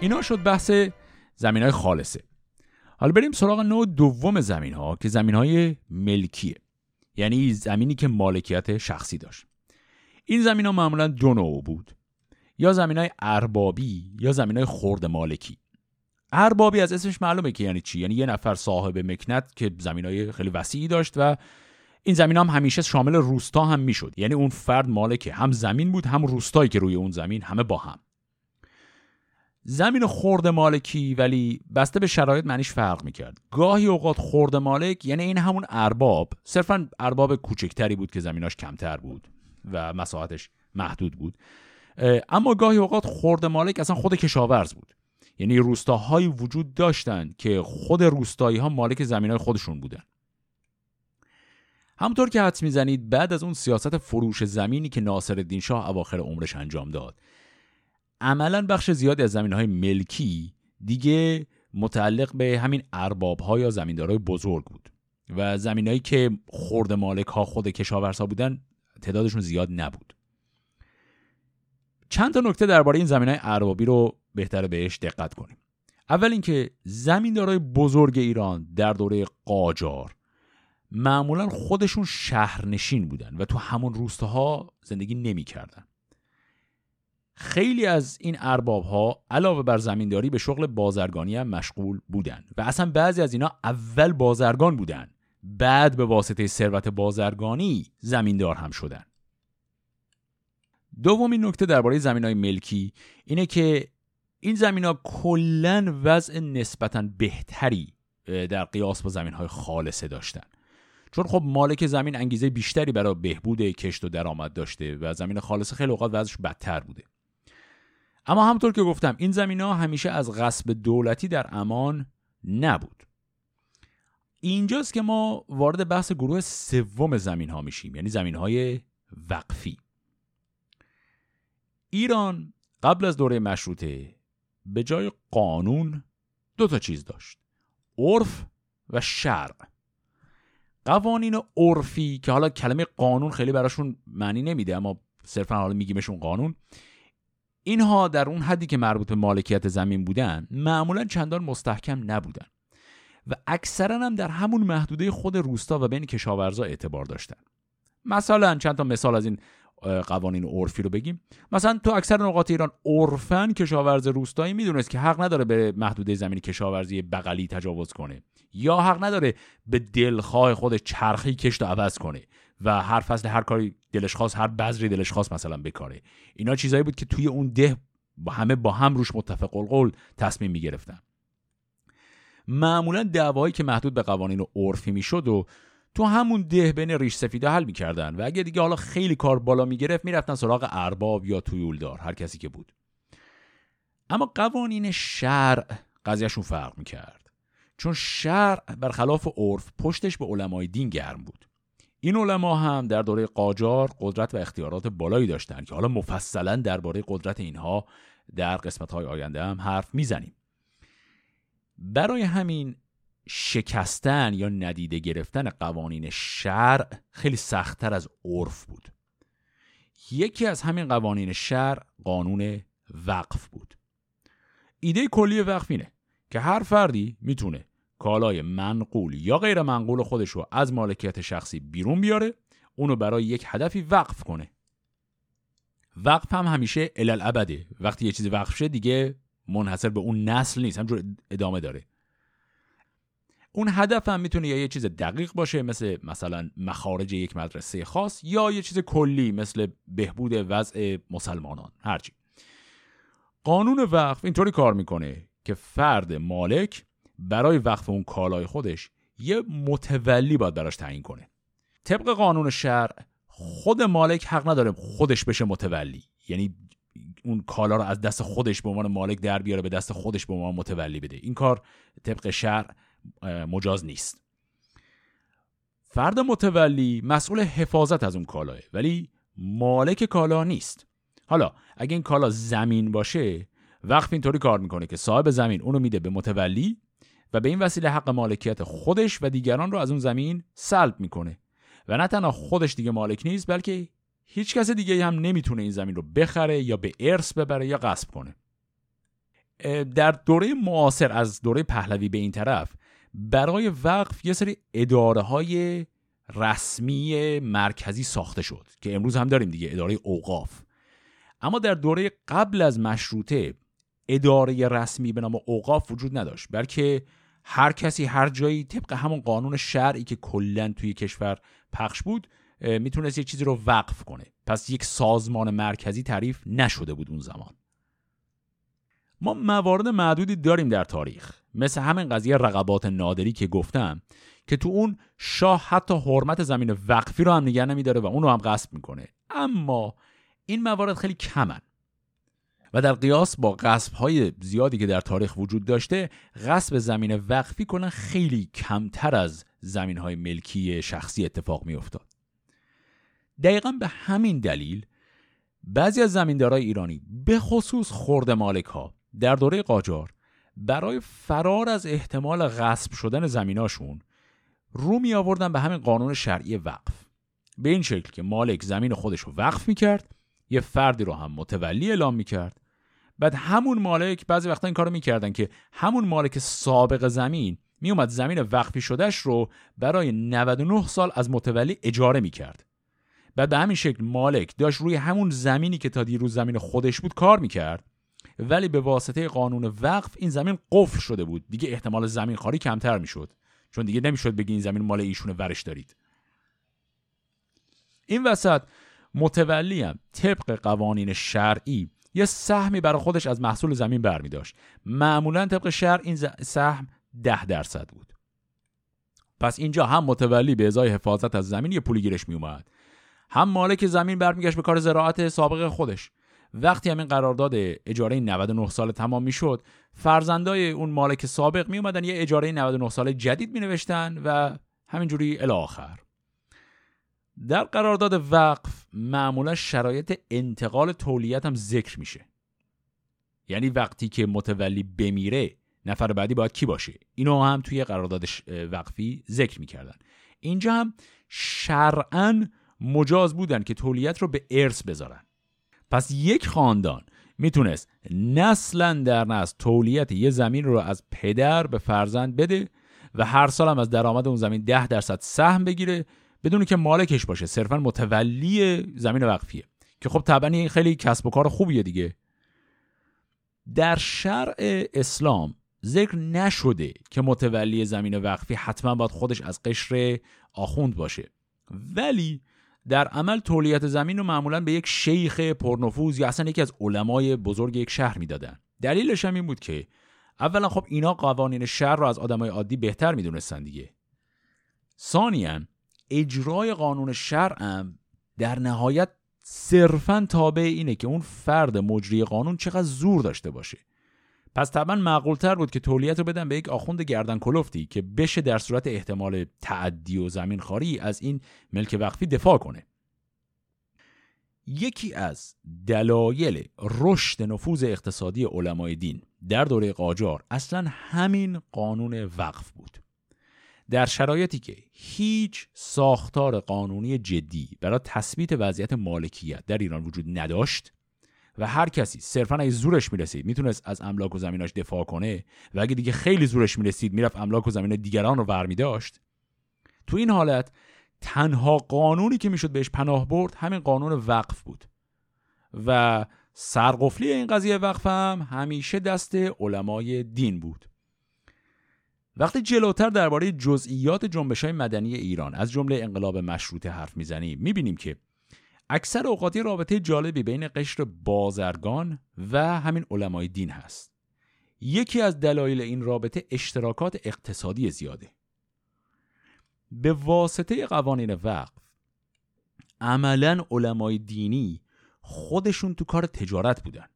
اینا شد بحث زمین های خالصه. حالا بریم سراغ نوع دوم زمین ها که زمین های ملکیه. یعنی زمینی که مالکیت شخصی داشت. این زمین ها معمولا دو نوع بود. یا زمین های اربابی یا زمین های خورد مالکی. اربابی از اسمش معلومه که یعنی چی؟ یعنی یه نفر صاحب مکنت که زمین های خیلی وسیعی داشت و این زمین هم همیشه شامل روستا هم می‌شد. یعنی اون فرد مالک هم زمین بود هم روستایی که روی اون زمین همه با هم. زمین خورد مالکی ولی بسته به شرایط معنیش فرق می‌کرد. گاهی اوقات خورد مالک یعنی این همون ارباب. صرفا ارباب کوچکتری بود که زمیناش کمتر بود و مساحتش محدود بود. اما گاهی اوقات خورد مالک اصلا خود کشاورز بود. یعنی روستاهایی وجود داشتند که خود روستایی ها مالک زمین های خودشون بودن. همونطور که حدس می‌زنید بعد از اون سیاست فروش زمینی که ناصر الدین شاه اواخر عمرش انجام داد عملا بخش زیادی از زمین های ملکی دیگه متعلق به همین ارباب ها یا زمیندارای بزرگ بود و زمینایی که خورد مالک ها خود کشاورزها بودن تعدادشون زیاد نبود چند تا نکته درباره این زمین های اربابی رو بهتر بهش دقت کنیم اول اینکه زمیندارای بزرگ ایران در دوره قاجار معمولا خودشون شهرنشین بودن و تو همون روستاها زندگی نمی‌کردن. خیلی از این ارباب ها علاوه بر زمینداری به شغل بازرگانی هم مشغول بودند و اصلا بعضی از اینا اول بازرگان بودن. بعد به واسطه ثروت بازرگانی زمیندار هم شدن. دومین نکته درباره زمین های ملکی اینه که این زمین ها کلا وضع نسبتا بهتری در قیاس با زمین های خالصه داشتن. چون خب مالک زمین انگیزه بیشتری برای بهبود کشت و درآمد داشته و زمین خالصه خیلی اوقات وضعش بدتر بوده. اما همطور که گفتم این زمین ها همیشه از غصب دولتی در امان نبود. اینجاست که ما وارد بحث گروه سوم زمین ها میشیم یعنی زمین های وقفی. ایران قبل از دوره مشروطه به جای قانون دو تا چیز داشت عرف و شرع. قوانین عرفی که حالا کلمه قانون خیلی براشون معنی نمیده اما صرفا حالا میگیمشون قانون. اینها در اون حدی که مربوط به مالکیت زمین بودن معمولا چندان مستحکم نبودن و اکثرا هم در همون محدوده خود روستا و بین کشاورزا اعتبار داشتن. مثلا چند تا مثال از این قوانین عرفی رو بگیم. مثلا تو اکثر نقاط ایران عرفن کشاورز روستایی می‌دونست که حق نداره به محدوده زمین کشاورزی بغلی تجاوز کنه یا حق نداره به دلخواه خود چرخی کشت عوض کنه. و هر فصل هر کاری دلش خواست هر بذری دلش خواست مثلا بکاره اینا چیزایی بود که توی اون ده با همه با هم روش متفق القول تصمیم می‌گرفتن. معمولا دعوایی که محدود به قوانین و عرفی می‌شد و تو همون ده بین ریش سفیده حل می‌کردن و اگه دیگه حالا خیلی کار بالا می‌گرفت می‌رفتن سراغ ارباب یا تویولدار هر کسی که بود. اما قوانین شرع قضیهشون فرق می‌کرد. چون شرع برخلاف عرف پشتش به علمای دین گرم بود. این علما هم در دوره قاجار قدرت و اختیارات بالایی داشتند که حالا مفصلا درباره قدرت اینها در قسمت های آینده هم حرف می‌زنیم. برای همین شکستن یا ندیده گرفتن قوانین شرع خیلی سختتر از عرف بود. یکی از همین قوانین شرع قانون وقف بود. ایده کلی وقف اینه که هر فردی می‌تونه کالای منقول یا غیر منقول خودش رو از مالکیت شخصی بیرون بیاره اونو برای یک هدفی وقف کنه. وقف هم همیشه الالعبده وقتی یه چیزی وقف شه دیگه منحصر به اون نسل نیست همجور ادامه داره. اون هدف هم می‌تونه یا یه چیز دقیق باشه مثل مثلا مخارج یک مدرسه خاص یا یه چیز کلی مثل بهبود وضع مسلمانان هرچی. قانون وقف اینطوری کار می‌کنه که فرد مالک برای وقف اون کالای خودش یه متولی باید براش تعیین کنه. طبق قانون شرع خود مالک حق نداره خودش بشه متولی. یعنی اون کالا رو از دست خودش به عنوان مالک در بیاره به دست خودش به عنوان متولی بده. این کار طبق شرع مجاز نیست. فرد متولی مسئول حفاظت از اون کالاه ولی مالک کالا نیست. حالا اگه این کالا زمین باشه وقف اینطوری کار می‌کنه که صاحب زمین اونو میده به متولی و به این وسیله حق مالکیت خودش و دیگران رو از اون زمین سلب می‌کنه. و نه تنها خودش دیگه مالک نیست بلکه هیچ کس دیگه هم نمی‌تونه این زمین رو بخره یا به ارث ببره یا غصب کنه. در دوره معاصر از دوره پهلوی به این طرف برای وقف یه سری اداره های رسمی مرکزی ساخته شد که امروز هم داریم دیگه اداره اوقاف. اما در دوره قبل از مشروطه اداره رسمی به نام اوقاف وجود نداشت بلکه هر کسی هر جایی طبق همون قانون شرعی که کلا توی کشور پخش بود می‌تونست یه چیزی رو وقف کنه. پس یک سازمان مرکزی تعریف نشده بود اون زمان. ما موارد معدودی داریم در تاریخ. مثل همین قضیه رقبات نادری که گفتم که تو اون شاه حتی حرمت زمین وقفی رو هم نگه نمیداره و اون رو هم غصب می‌کنه. اما این موارد خیلی کمن. و در قیاس با غصب های زیادی که در تاریخ وجود داشته غصب زمین وقفی کنن خیلی کمتر از زمین های ملکی شخصی اتفاق می افتاد. دقیقا به همین دلیل بعضی از زمیندارای ایرانی به خصوص خورده مالک ها در دوره قاجار برای فرار از احتمال غصب شدن زمیناشون رو می آوردن به همین قانون شرعی وقف به این شکل که مالک زمین خودش رو وقف می کرد یه فردی رو هم متولی اعلام می کرد بعد همون مالک بعضی وقتا این کارو می‌کردن که همون مالک سابق زمین میومد زمین وقفی شدهش رو برای 99 سال از متولی اجاره می‌کرد. بعد به همین شکل مالک داشت روی همون زمینی که تا دیروز زمین خودش بود کار می‌کرد. ولی به واسطه قانون وقف این زمین قفل شده بود. دیگه احتمال زمین خاری کمتر می‌شد. چون دیگه نمی‌شد بگی این زمین مال ایشونه ورش دارید. این وسط متولی هم طبق قوانین شرعی یه سهمی برای خودش از محصول زمین برمی داشت معمولا طبق شهر این سهم ده درصد بود. پس اینجا هم متولی به ازای حفاظت از زمین یه پولی گیرش می اومد هم مالک زمین برمیگشت به کار زراعت سابق خودش. وقتی همین قرارداد اجاره 99 سال تمام می‌شد فرزندای اون مالک سابق می اومدن یه اجاره 99 سال جدید می نوشتن و همینجوری الی آخر. در قرارداد وقف معمولا شرایط انتقال تولیت هم ذکر میشه. یعنی وقتی که متولی بمیره نفر بعدی باید کی باشه؟ اینو هم توی قرارداد وقفی ذکر می‌کردن. اینجا هم شرعا مجاز بودن که تولیت رو به ارث بذارن. پس یک خاندان می‌تونست نسلا در نسل تولیت یه زمین رو از پدر به فرزند بده و هر سال هم از درآمد اون زمین ده درصد سهم بگیره بدون که مالکش باشه صرفا متولی زمین وقفیه. که خب طبعا خیلی کسب و کار خوبیه دیگه. در شرع اسلام ذکر نشده که متولی زمین وقفی حتما باید خودش از قشر آخوند باشه. ولی در عمل تولیت زمین رو معمولا به یک شیخ پرنفوذ یا اصلا یکی از علمای بزرگ یک شهر می‌دادن. دلیلش هم این بود که اولا خب اینا قوانین شهر رو از آدمای عادی بهتر می‌دونستن دیگه. ثانیا اجرای قانون شرعم در نهایت صرفا تابع اینه که اون فرد مجری قانون چقدر زور داشته باشه. پس طبعا معقولتر بود که تولیت رو بدن به یک آخوند گردن کلفتی که بشه در صورت احتمال تعدی و زمین خاری از این ملک وقفی دفاع کنه. یکی از دلایل رشد نفوذ اقتصادی علمای دین در دوره قاجار اصلا همین قانون وقف بود. در شرایطی که هیچ ساختار قانونی جدی برای تثبیت وضعیت مالکیت در ایران وجود نداشت و هر کسی صرفا اگه زورش می‌رسید می‌تونست از املاک و زمیناش دفاع کنه و اگه دیگه خیلی زورش می‌رسید می‌رفت املاک و زمین دیگران رو ور داشت تو این حالت تنها قانونی که می‌شد بهش پناه برد همین قانون وقف بود. و سرقفلی این قضیه وقف هم همیشه دست علمای دین بود. وقتی جلوتر درباره جزئیات جنبش های مدنی ایران از جمله انقلاب مشروطه حرف می‌زنیم می‌بینیم که اکثر اوقاتی رابطه جالبی بین قشر بازرگان و همین علمای دین هست. یکی از دلایل این رابطه اشتراکات اقتصادی زیاده. به واسطه قوانین وقف عملا علمای دینی خودشون تو کار تجارت بودن.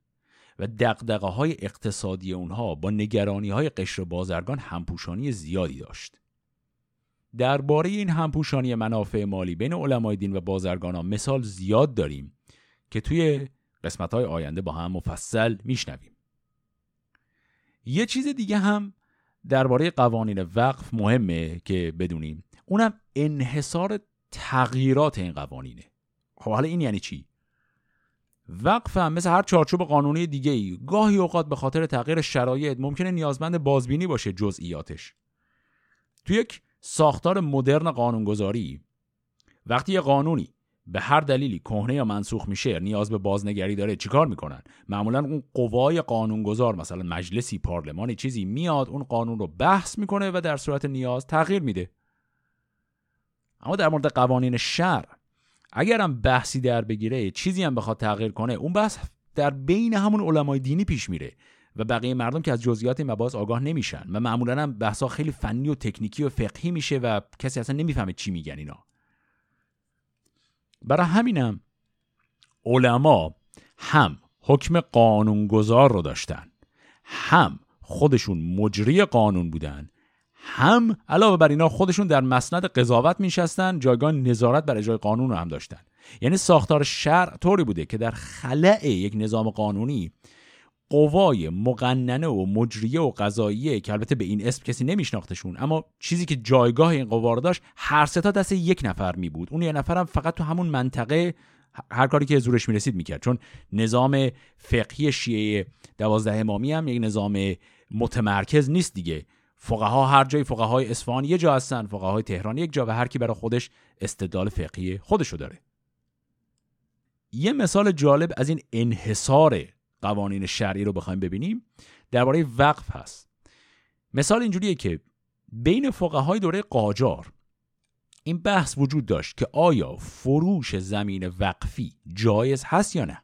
و دقدقه های اقتصادی اونها با نگرانی های قشر بازرگان همپوشانی زیادی داشت. درباره این همپوشانی منافع مالی بین علمای دین و بازرگان ها مثال زیاد داریم که توی قسمت های آینده با هم مفصل میشنویم. یه چیز دیگه هم درباره قوانین وقف مهمه که بدونیم. اونم انحصار تغییرات این قوانینه. خب حالا این یعنی چی؟ وقف هم مثل هر چارچوب قانونی دیگه ای گاهی اوقات به خاطر تغییر شرایط ممکنه نیازمند بازبینی باشه جزئیاتش. تو یک ساختار مدرن قانونگذاری وقتی یه قانونی به هر دلیلی کهنه یا منسوخ میشه نیاز به بازنگری داره چیکار می‌کنن؟ معمولا اون قوای قانونگذار مثلا مجلسی پارلمانی چیزی میاد اون قانون رو بحث می‌کنه و در صورت نیاز تغییر میده. اما در مورد قوانین شهر اگرم بحثی در بگیره چیزی هم بخواد تغییر کنه اون بحث در بین همون علمای دینی پیش میره و بقیه مردم که از جزئیات این مباحث آگاه نمیشن و معمولا هم بحثا خیلی فنی و تکنیکی و فقهی میشه و کسی اصلا نمی‌فهمه چی میگن اینا. برای همینم علما هم حکم قانونگذار رو داشتن هم خودشون مجری قانون بودن هم علاوه بر اینا خودشون در مسند قضاوت میشستن جایگاه نظارت بر اجرای قانون رو هم داشتن. یعنی ساختار شرع طوری بوده که در خلع یک نظام قانونی قوای مقننه و مجریه و قضاییه که البته به این اسم کسی نمیشناختشون اما چیزی که جایگاه این قوا رو داشت هر ستا دست یک نفر می بود. اون یه نفرم فقط تو همون منطقه هر کاری که زورش می‌رسید می‌کرد. چون نظام فقهی شیعه دوازده امامی هم یک نظام متمرکز نیست دیگه. فقها هر جای فقهای اصفهان یه جا هستن فقهای تهران یک جا و هر کی برای خودش استدلال فقهی خودشو داره. یه مثال جالب از این انحصار قوانین شرعی رو بخوایم ببینیم. درباره وقف هست. مثال اینجوریه که بین فقهای دوره قاجار این بحث وجود داشت که آیا فروش زمین وقفی جایز هست یا نه؟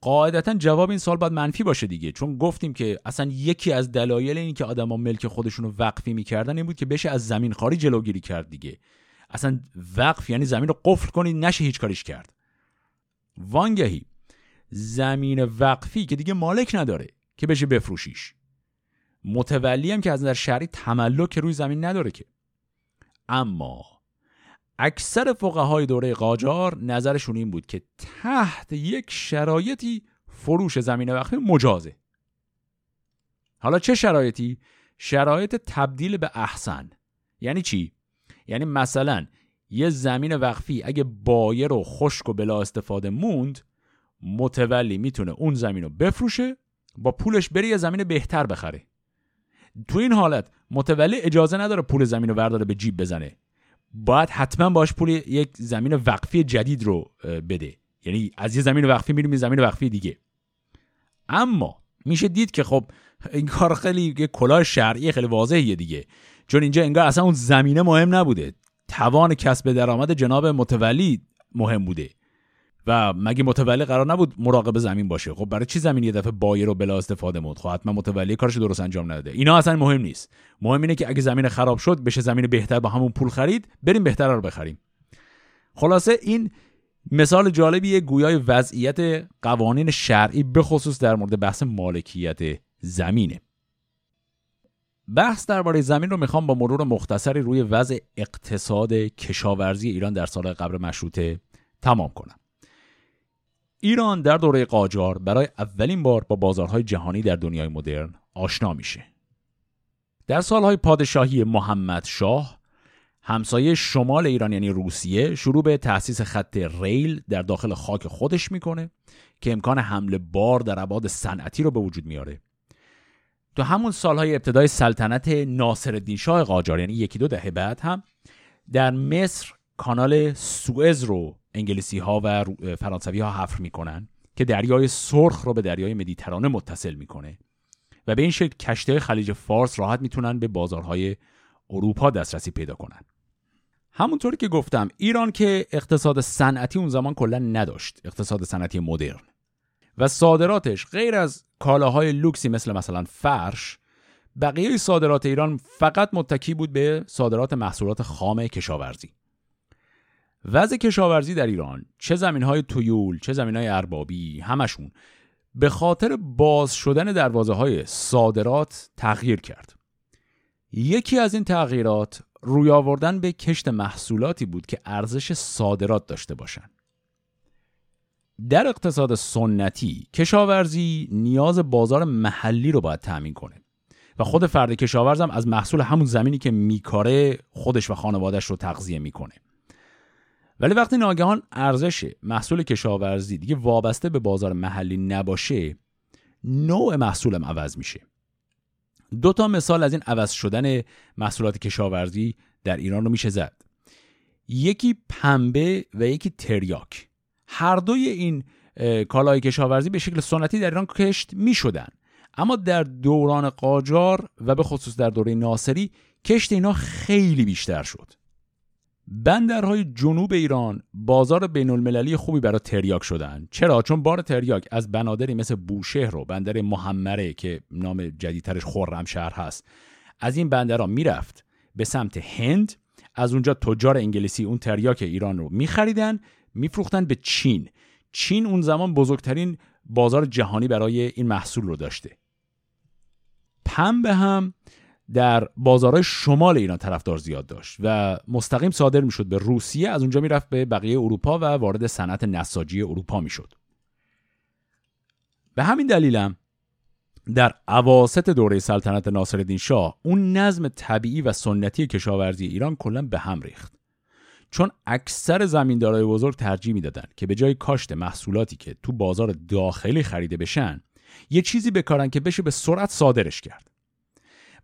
قاعدتا جواب این سال باید منفی باشه دیگه. چون گفتیم که اصلا یکی از دلایل این که آدما ملک خودشون رو وقفی می‌کردن این بود که بشه از زمین خاری جلوگیری کرد دیگه. اصلا وقف یعنی زمین رو قفل کنید نشه هیچ کاریش کرد. وانگهی زمین وقفی که دیگه مالک نداره که بشه بفروشیش. متولی هم که از نظر شرعی تملک روی زمین نداره که. اما اکثر فقهای دوره قاجار نظرشون این بود که تحت یک شرایطی فروش زمین وقفی مجازه حالا چه شرایطی؟ شرایط تبدیل به احسن یعنی چی؟ یعنی مثلا یه زمین وقفی اگه بایر و خشک و بلا استفاده موند متولی می‌تونه اون زمین رو بفروشه با پولش بری یه زمین بهتر بخره تو این حالت متولی اجازه نداره پول زمین رو ورداره به جیب بزنه باید حتما باش پول یک زمین وقفی جدید رو بده. یعنی از یه زمین وقفی میریم زمین وقفی دیگه. اما میشه دید که خب این کار خیلی کلاه شرعی خیلی واضحیه دیگه. چون اینجا انگار اصلا اون زمینه مهم نبوده. توان کسب درآمد جناب متولی مهم بوده. و مگه متولی قرار نبود مراقب زمین باشه؟ خب برای چی زمین یه دفعه بایر رو بلا استفاده مود خب حتما متولی کارش درست انجام نداده. اینا اصلا مهم نیست. مهم اینه که اگه زمین خراب شد بشه زمین بهتر با همون پول خرید بریم بهتر رو بخریم. خلاصه این مثال جالبیه گویای وضعیت قوانین شرعی به خصوص در مورد بحث مالکیت زمینه. بحث درباره زمین رو می‌خوام با مرور مختصری روی وضع اقتصاد کشاورزی ایران در سال قبل مشروطه تمام کنم. ایران در دوره قاجار برای اولین بار با بازارهای جهانی در دنیای مدرن آشنا میشه. در سالهای پادشاهی محمد شاه همسایه شمال ایران یعنی روسیه شروع به تأسیس خط ریل در داخل خاک خودش می‌کنه که امکان حمل بار در ابعاد صنعتی رو به وجود میاره. تو همون سالهای ابتدای سلطنت ناصرالدین شاه قاجار یعنی یکی دو دهه بعد هم در مصر کانال سوئز رو انگلیسی ها و فرانسوی ها حفر می‌کنن که دریای سرخ رو به دریای مدیترانه متصل می‌کنه و به این شکل کشته خلیج فارس راحت می‌تونن به بازارهای اروپا دسترسی پیدا کنن. همونطوری که گفتم ایران که اقتصاد صنعتی اون زمان کلا نداشت اقتصاد صنعتی مدرن. و صادراتش غیر از کالاهای لوکسی مثل مثلا فرش بقیه صادرات ایران فقط متکی بود به صادرات محصولات خام کشاورزی. وضع کشاورزی در ایران چه زمین های تویول چه زمین های اربابی همشون به خاطر باز شدن دروازه های صادرات تغییر کرد. یکی از این تغییرات روی آوردن به کشت محصولاتی بود که ارزش صادرات داشته باشند در اقتصاد سنتی کشاورزی نیاز بازار محلی رو باید تأمین کنه و خود فرد کشاورزم از محصول همون زمینی که میکاره خودش و خانوادش رو تغذیه می‌کنه. ولی وقتی ناگهان ارزش محصول کشاورزی دیگه وابسته به بازار محلی نباشه نوع محصولم عوض میشه. دو تا مثال از این عوض شدن محصولات کشاورزی در ایران رو میشه زد. یکی پنبه و یکی تریاک. هر دوی این کالای کشاورزی به شکل سنتی در ایران کشت می‌شدن. اما در دوران قاجار و به خصوص در دوره ناصری کشت اینا خیلی بیشتر شد. بندرهای جنوب ایران بازار بین المللی خوبی برای تریاک شدن. چرا؟ چون بار تریاک از بنادری مثل بوشهر و بندر محمره که نام جدیدترش خرمشهر هست از این بندرها می‌رفت به سمت هند. از اونجا تجار انگلیسی اون تریاک ایران رو میخریدن میفروختن به چین. چین اون زمان بزرگترین بازار جهانی برای این محصول رو داشته. پنبه هم در بازارهای شمال ایران طرفدار زیاد داشت و مستقیم صادر می‌شد به روسیه از اونجا می‌رفت به بقیه اروپا و وارد صنعت نساجی اروپا می‌شد. به همین دلیلم در عواست دوره سلطنت ناصرالدین شاه اون نظم طبیعی و سنتی کشاورزی ایران کلا به هم ریخت. چون اکثر زمیندارای بزرگ ترجیح می‌دادند که به جای کاشت محصولاتی که تو بازار داخلی خریده بشن یه چیزی بکارن که بشه به سرعت صادرش کرد.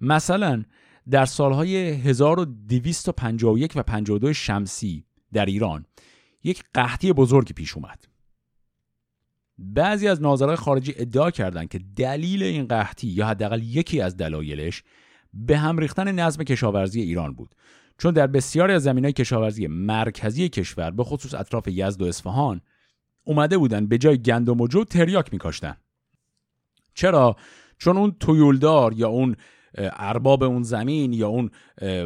مثلا در سالهای 1251 و 52 شمسی در ایران یک قحطی بزرگی پیش اومد. بعضی از ناظرهای خارجی ادعا کردند که دلیل این قحطی یا حداقل یکی از دلایلش به هم ریختن نظم کشاورزی ایران بود چون در بسیاری از زمینهای کشاورزی مرکزی کشور به خصوص اطراف یزد و اصفهان اومده بودن به جای گندم و جو تریاک میکاشتن. چرا؟ چون اون تویولدار یا اون ارباب اون زمین یا اون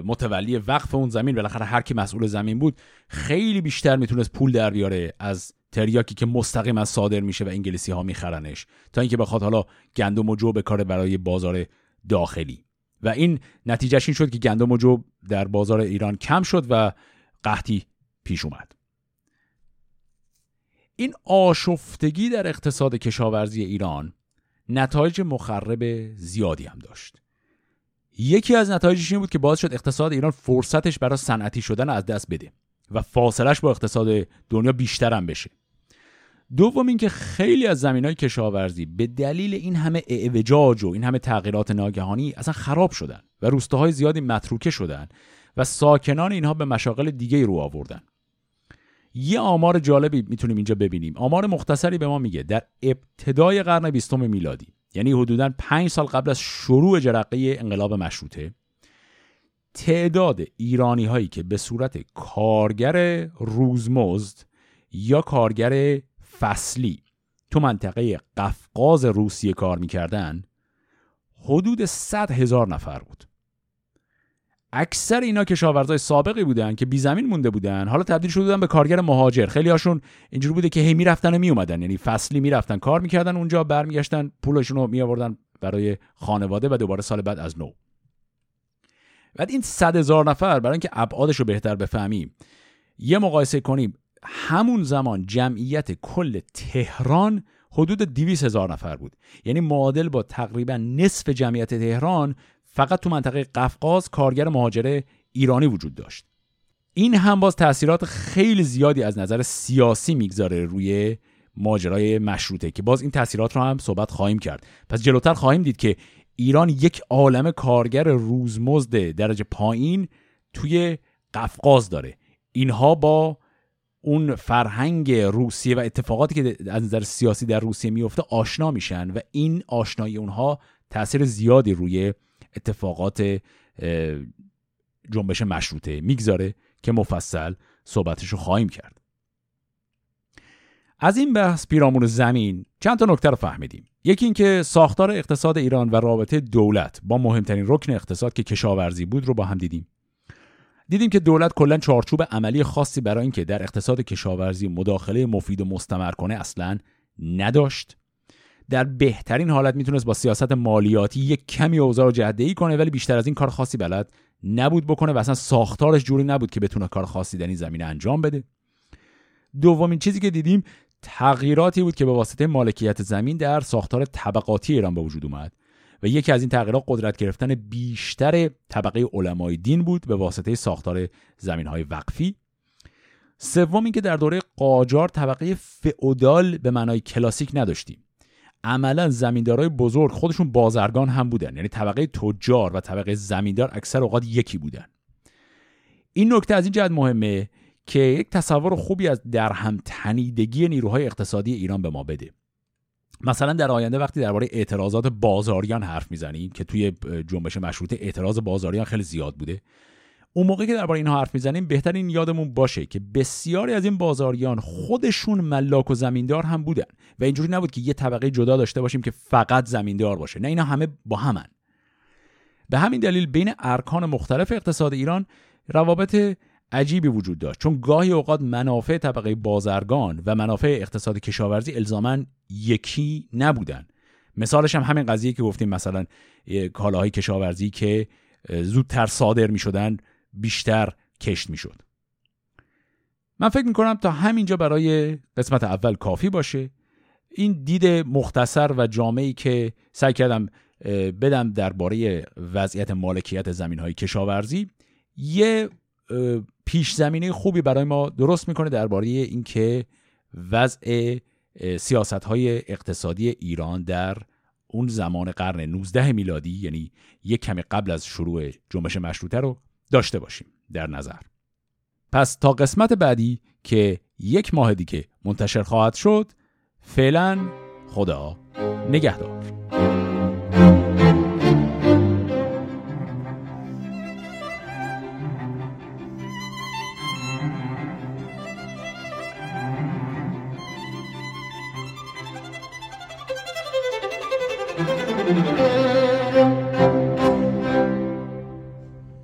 متولی وقف اون زمین بالاخره هر کی مسئول زمین بود خیلی بیشتر می‌تونست پول در بیاره از تریاکی که مستقیم از صادر میشه و انگلیسی ها میخرنش تا اینکه بخواد حالا گندم و جو بکاره برای بازار داخلی. و این نتیجهش این شد که گندم و جو در بازار ایران کم شد و قحطی پیش اومد. این آشفتگی در اقتصاد کشاورزی ایران نتایج مخرب زیادی هم داشت. یکی از نتایجش این بود که باعث شد اقتصاد ایران فرصتش برای صنعتی شدن از دست بده و فاصلش با اقتصاد دنیا بیشتر هم بشه. دوم اینکه خیلی از زمین های کشاورزی به دلیل این همه اعوجاج و این همه تغییرات ناگهانی اصلا خراب شدن و روستاهای زیادی متروکه شدن و ساکنان اینها به مشاغل دیگه رو آوردن. یه آمار جالبی می‌تونیم اینجا ببینیم. آمار مختصری به ما میگه. در ابتدای قرن بیستم میلادی یعنی حدودا پنج سال قبل از شروع جرقه انقلاب مشروطه تعداد ایرانی هایی که به صورت کارگر روزمزد یا کارگر فصلی تو منطقه قفقاز روسیه کار می‌کردن حدود 100 هزار نفر بود. اکثر اینا کشاورزای سابقی بودن که بی زمین مونده بودن. حالا تبدیل شده بودن به کارگر مهاجر. خیلی هاشون اینجوری بوده که هی می‌رفتن و میومدن یعنی فصلی می‌رفتن کار می‌کردن اونجا برمیگشتن پولشون رو میآوردن برای خانواده و دوباره سال بعد از نو. بعد این صد هزار نفر برای اینکه ابعادش رو بهتر بفهمیم یه مقایسه کنیم. همون زمان جمعیت کل تهران حدود 200 هزار نفر بود. یعنی معادل با تقریبا نصف جمعیت تهران فقط تو منطقه قفقاز کارگر مهاجره ایرانی وجود داشت. این هم باز تاثیرات خیلی زیادی از نظر سیاسی می‌گذاره روی ماجرای مشروطه که باز این تاثیرات رو هم صحبت خواهیم کرد. پس جلوتر خواهیم دید که ایران یک عالم کارگر روزمزد درجه پایین توی قفقاز داره. اینها با اون فرهنگ روسیه و اتفاقاتی که از نظر سیاسی در روسیه میفته آشنا میشن و این آشنایی اونها تاثیر زیادی روی اتفاقات جنبش مشروطه می‌گذاره که مفصل صحبتش رو خواهیم کرد. از این بحث پیرامون زمین چند تا نکته رو فهمیدیم. یکی اینکه ساختار اقتصاد ایران و رابطه دولت با مهمترین رکن اقتصاد که کشاورزی بود رو با هم دیدیم. دیدیم که دولت کلا چارچوب عملی خاصی برای اینکه در اقتصاد کشاورزی مداخله مفید و مستمر کنه اصلا نداشت. در بهترین حالت می‌تونست با سیاست مالیاتی یک کمی اوضاع رو جهده کنه ولی بیشتر از این کار خاصی بلد نبود بکنه و اصلا ساختارش جوری نبود که بتونه کار خاصی در این زمینه انجام بده. دومین چیزی که دیدیم تغییراتی بود که به واسطه مالکیت زمین در ساختار طبقاتی ایران به وجود اومد و یکی از این تغییرات قدرت گرفتن بیشتر طبقه علمای دین بود به واسطه ساختار زمین های وقفی. سوم اینکه در دوره قاجار طبقه فئودال به معنای کلاسیک نداشتیم. عملا زمیندارای بزرگ خودشون بازرگان هم بودن. یعنی طبقه تجار و طبقه زمیندار اکثر اوقات یکی بودن. این نکته از این جهت مهمه که یک تصور خوبی از درهم تنیدگی نیروهای اقتصادی ایران به ما بده. مثلا در آینده وقتی درباره اعتراضات بازاریان حرف می‌زنیم که توی جنبش مشروطه اعتراض بازاریان خیلی زیاد بوده اون موقعی که درباره اینها حرف می‌زنیم بهتر این یادمون باشه که بسیاری از این بازاریان خودشون ملاک و زمیندار هم بودن و اینجوری نبود که یه طبقه جدا داشته باشیم که فقط زمیندار باشه. نه اینا همه با همن. به همین دلیل بین ارکان مختلف اقتصاد ایران روابط عجیبی وجود داشت. چون گاهی اوقات منافع طبقه بازرگان و منافع اقتصاد کشاورزی الزاما یکی نبودن. مثالش هم همین قضیه که گفتیم مثلا کالاهای کشاورزی که زودتر صادر می شدن بیشتر کشت می شد من فکر می کنم تا همینجا برای قسمت اول کافی باشه. این دید مختصر و جامعی که سعی کردم بدم درباره وضعیت مالکیت زمین های کشاورزی یه پیش زمینه خوبی برای ما درست می‌کنه درباره اینکه وضع سیاست های اقتصادی ایران در اون زمان قرن 19 میلادی یعنی یک کمی قبل از شروع جنبش مشروطه رو داشته باشیم در نظر. پس تا قسمت بعدی که یک ماه دیگه منتشر خواهد شد فعلا خدا نگهدار.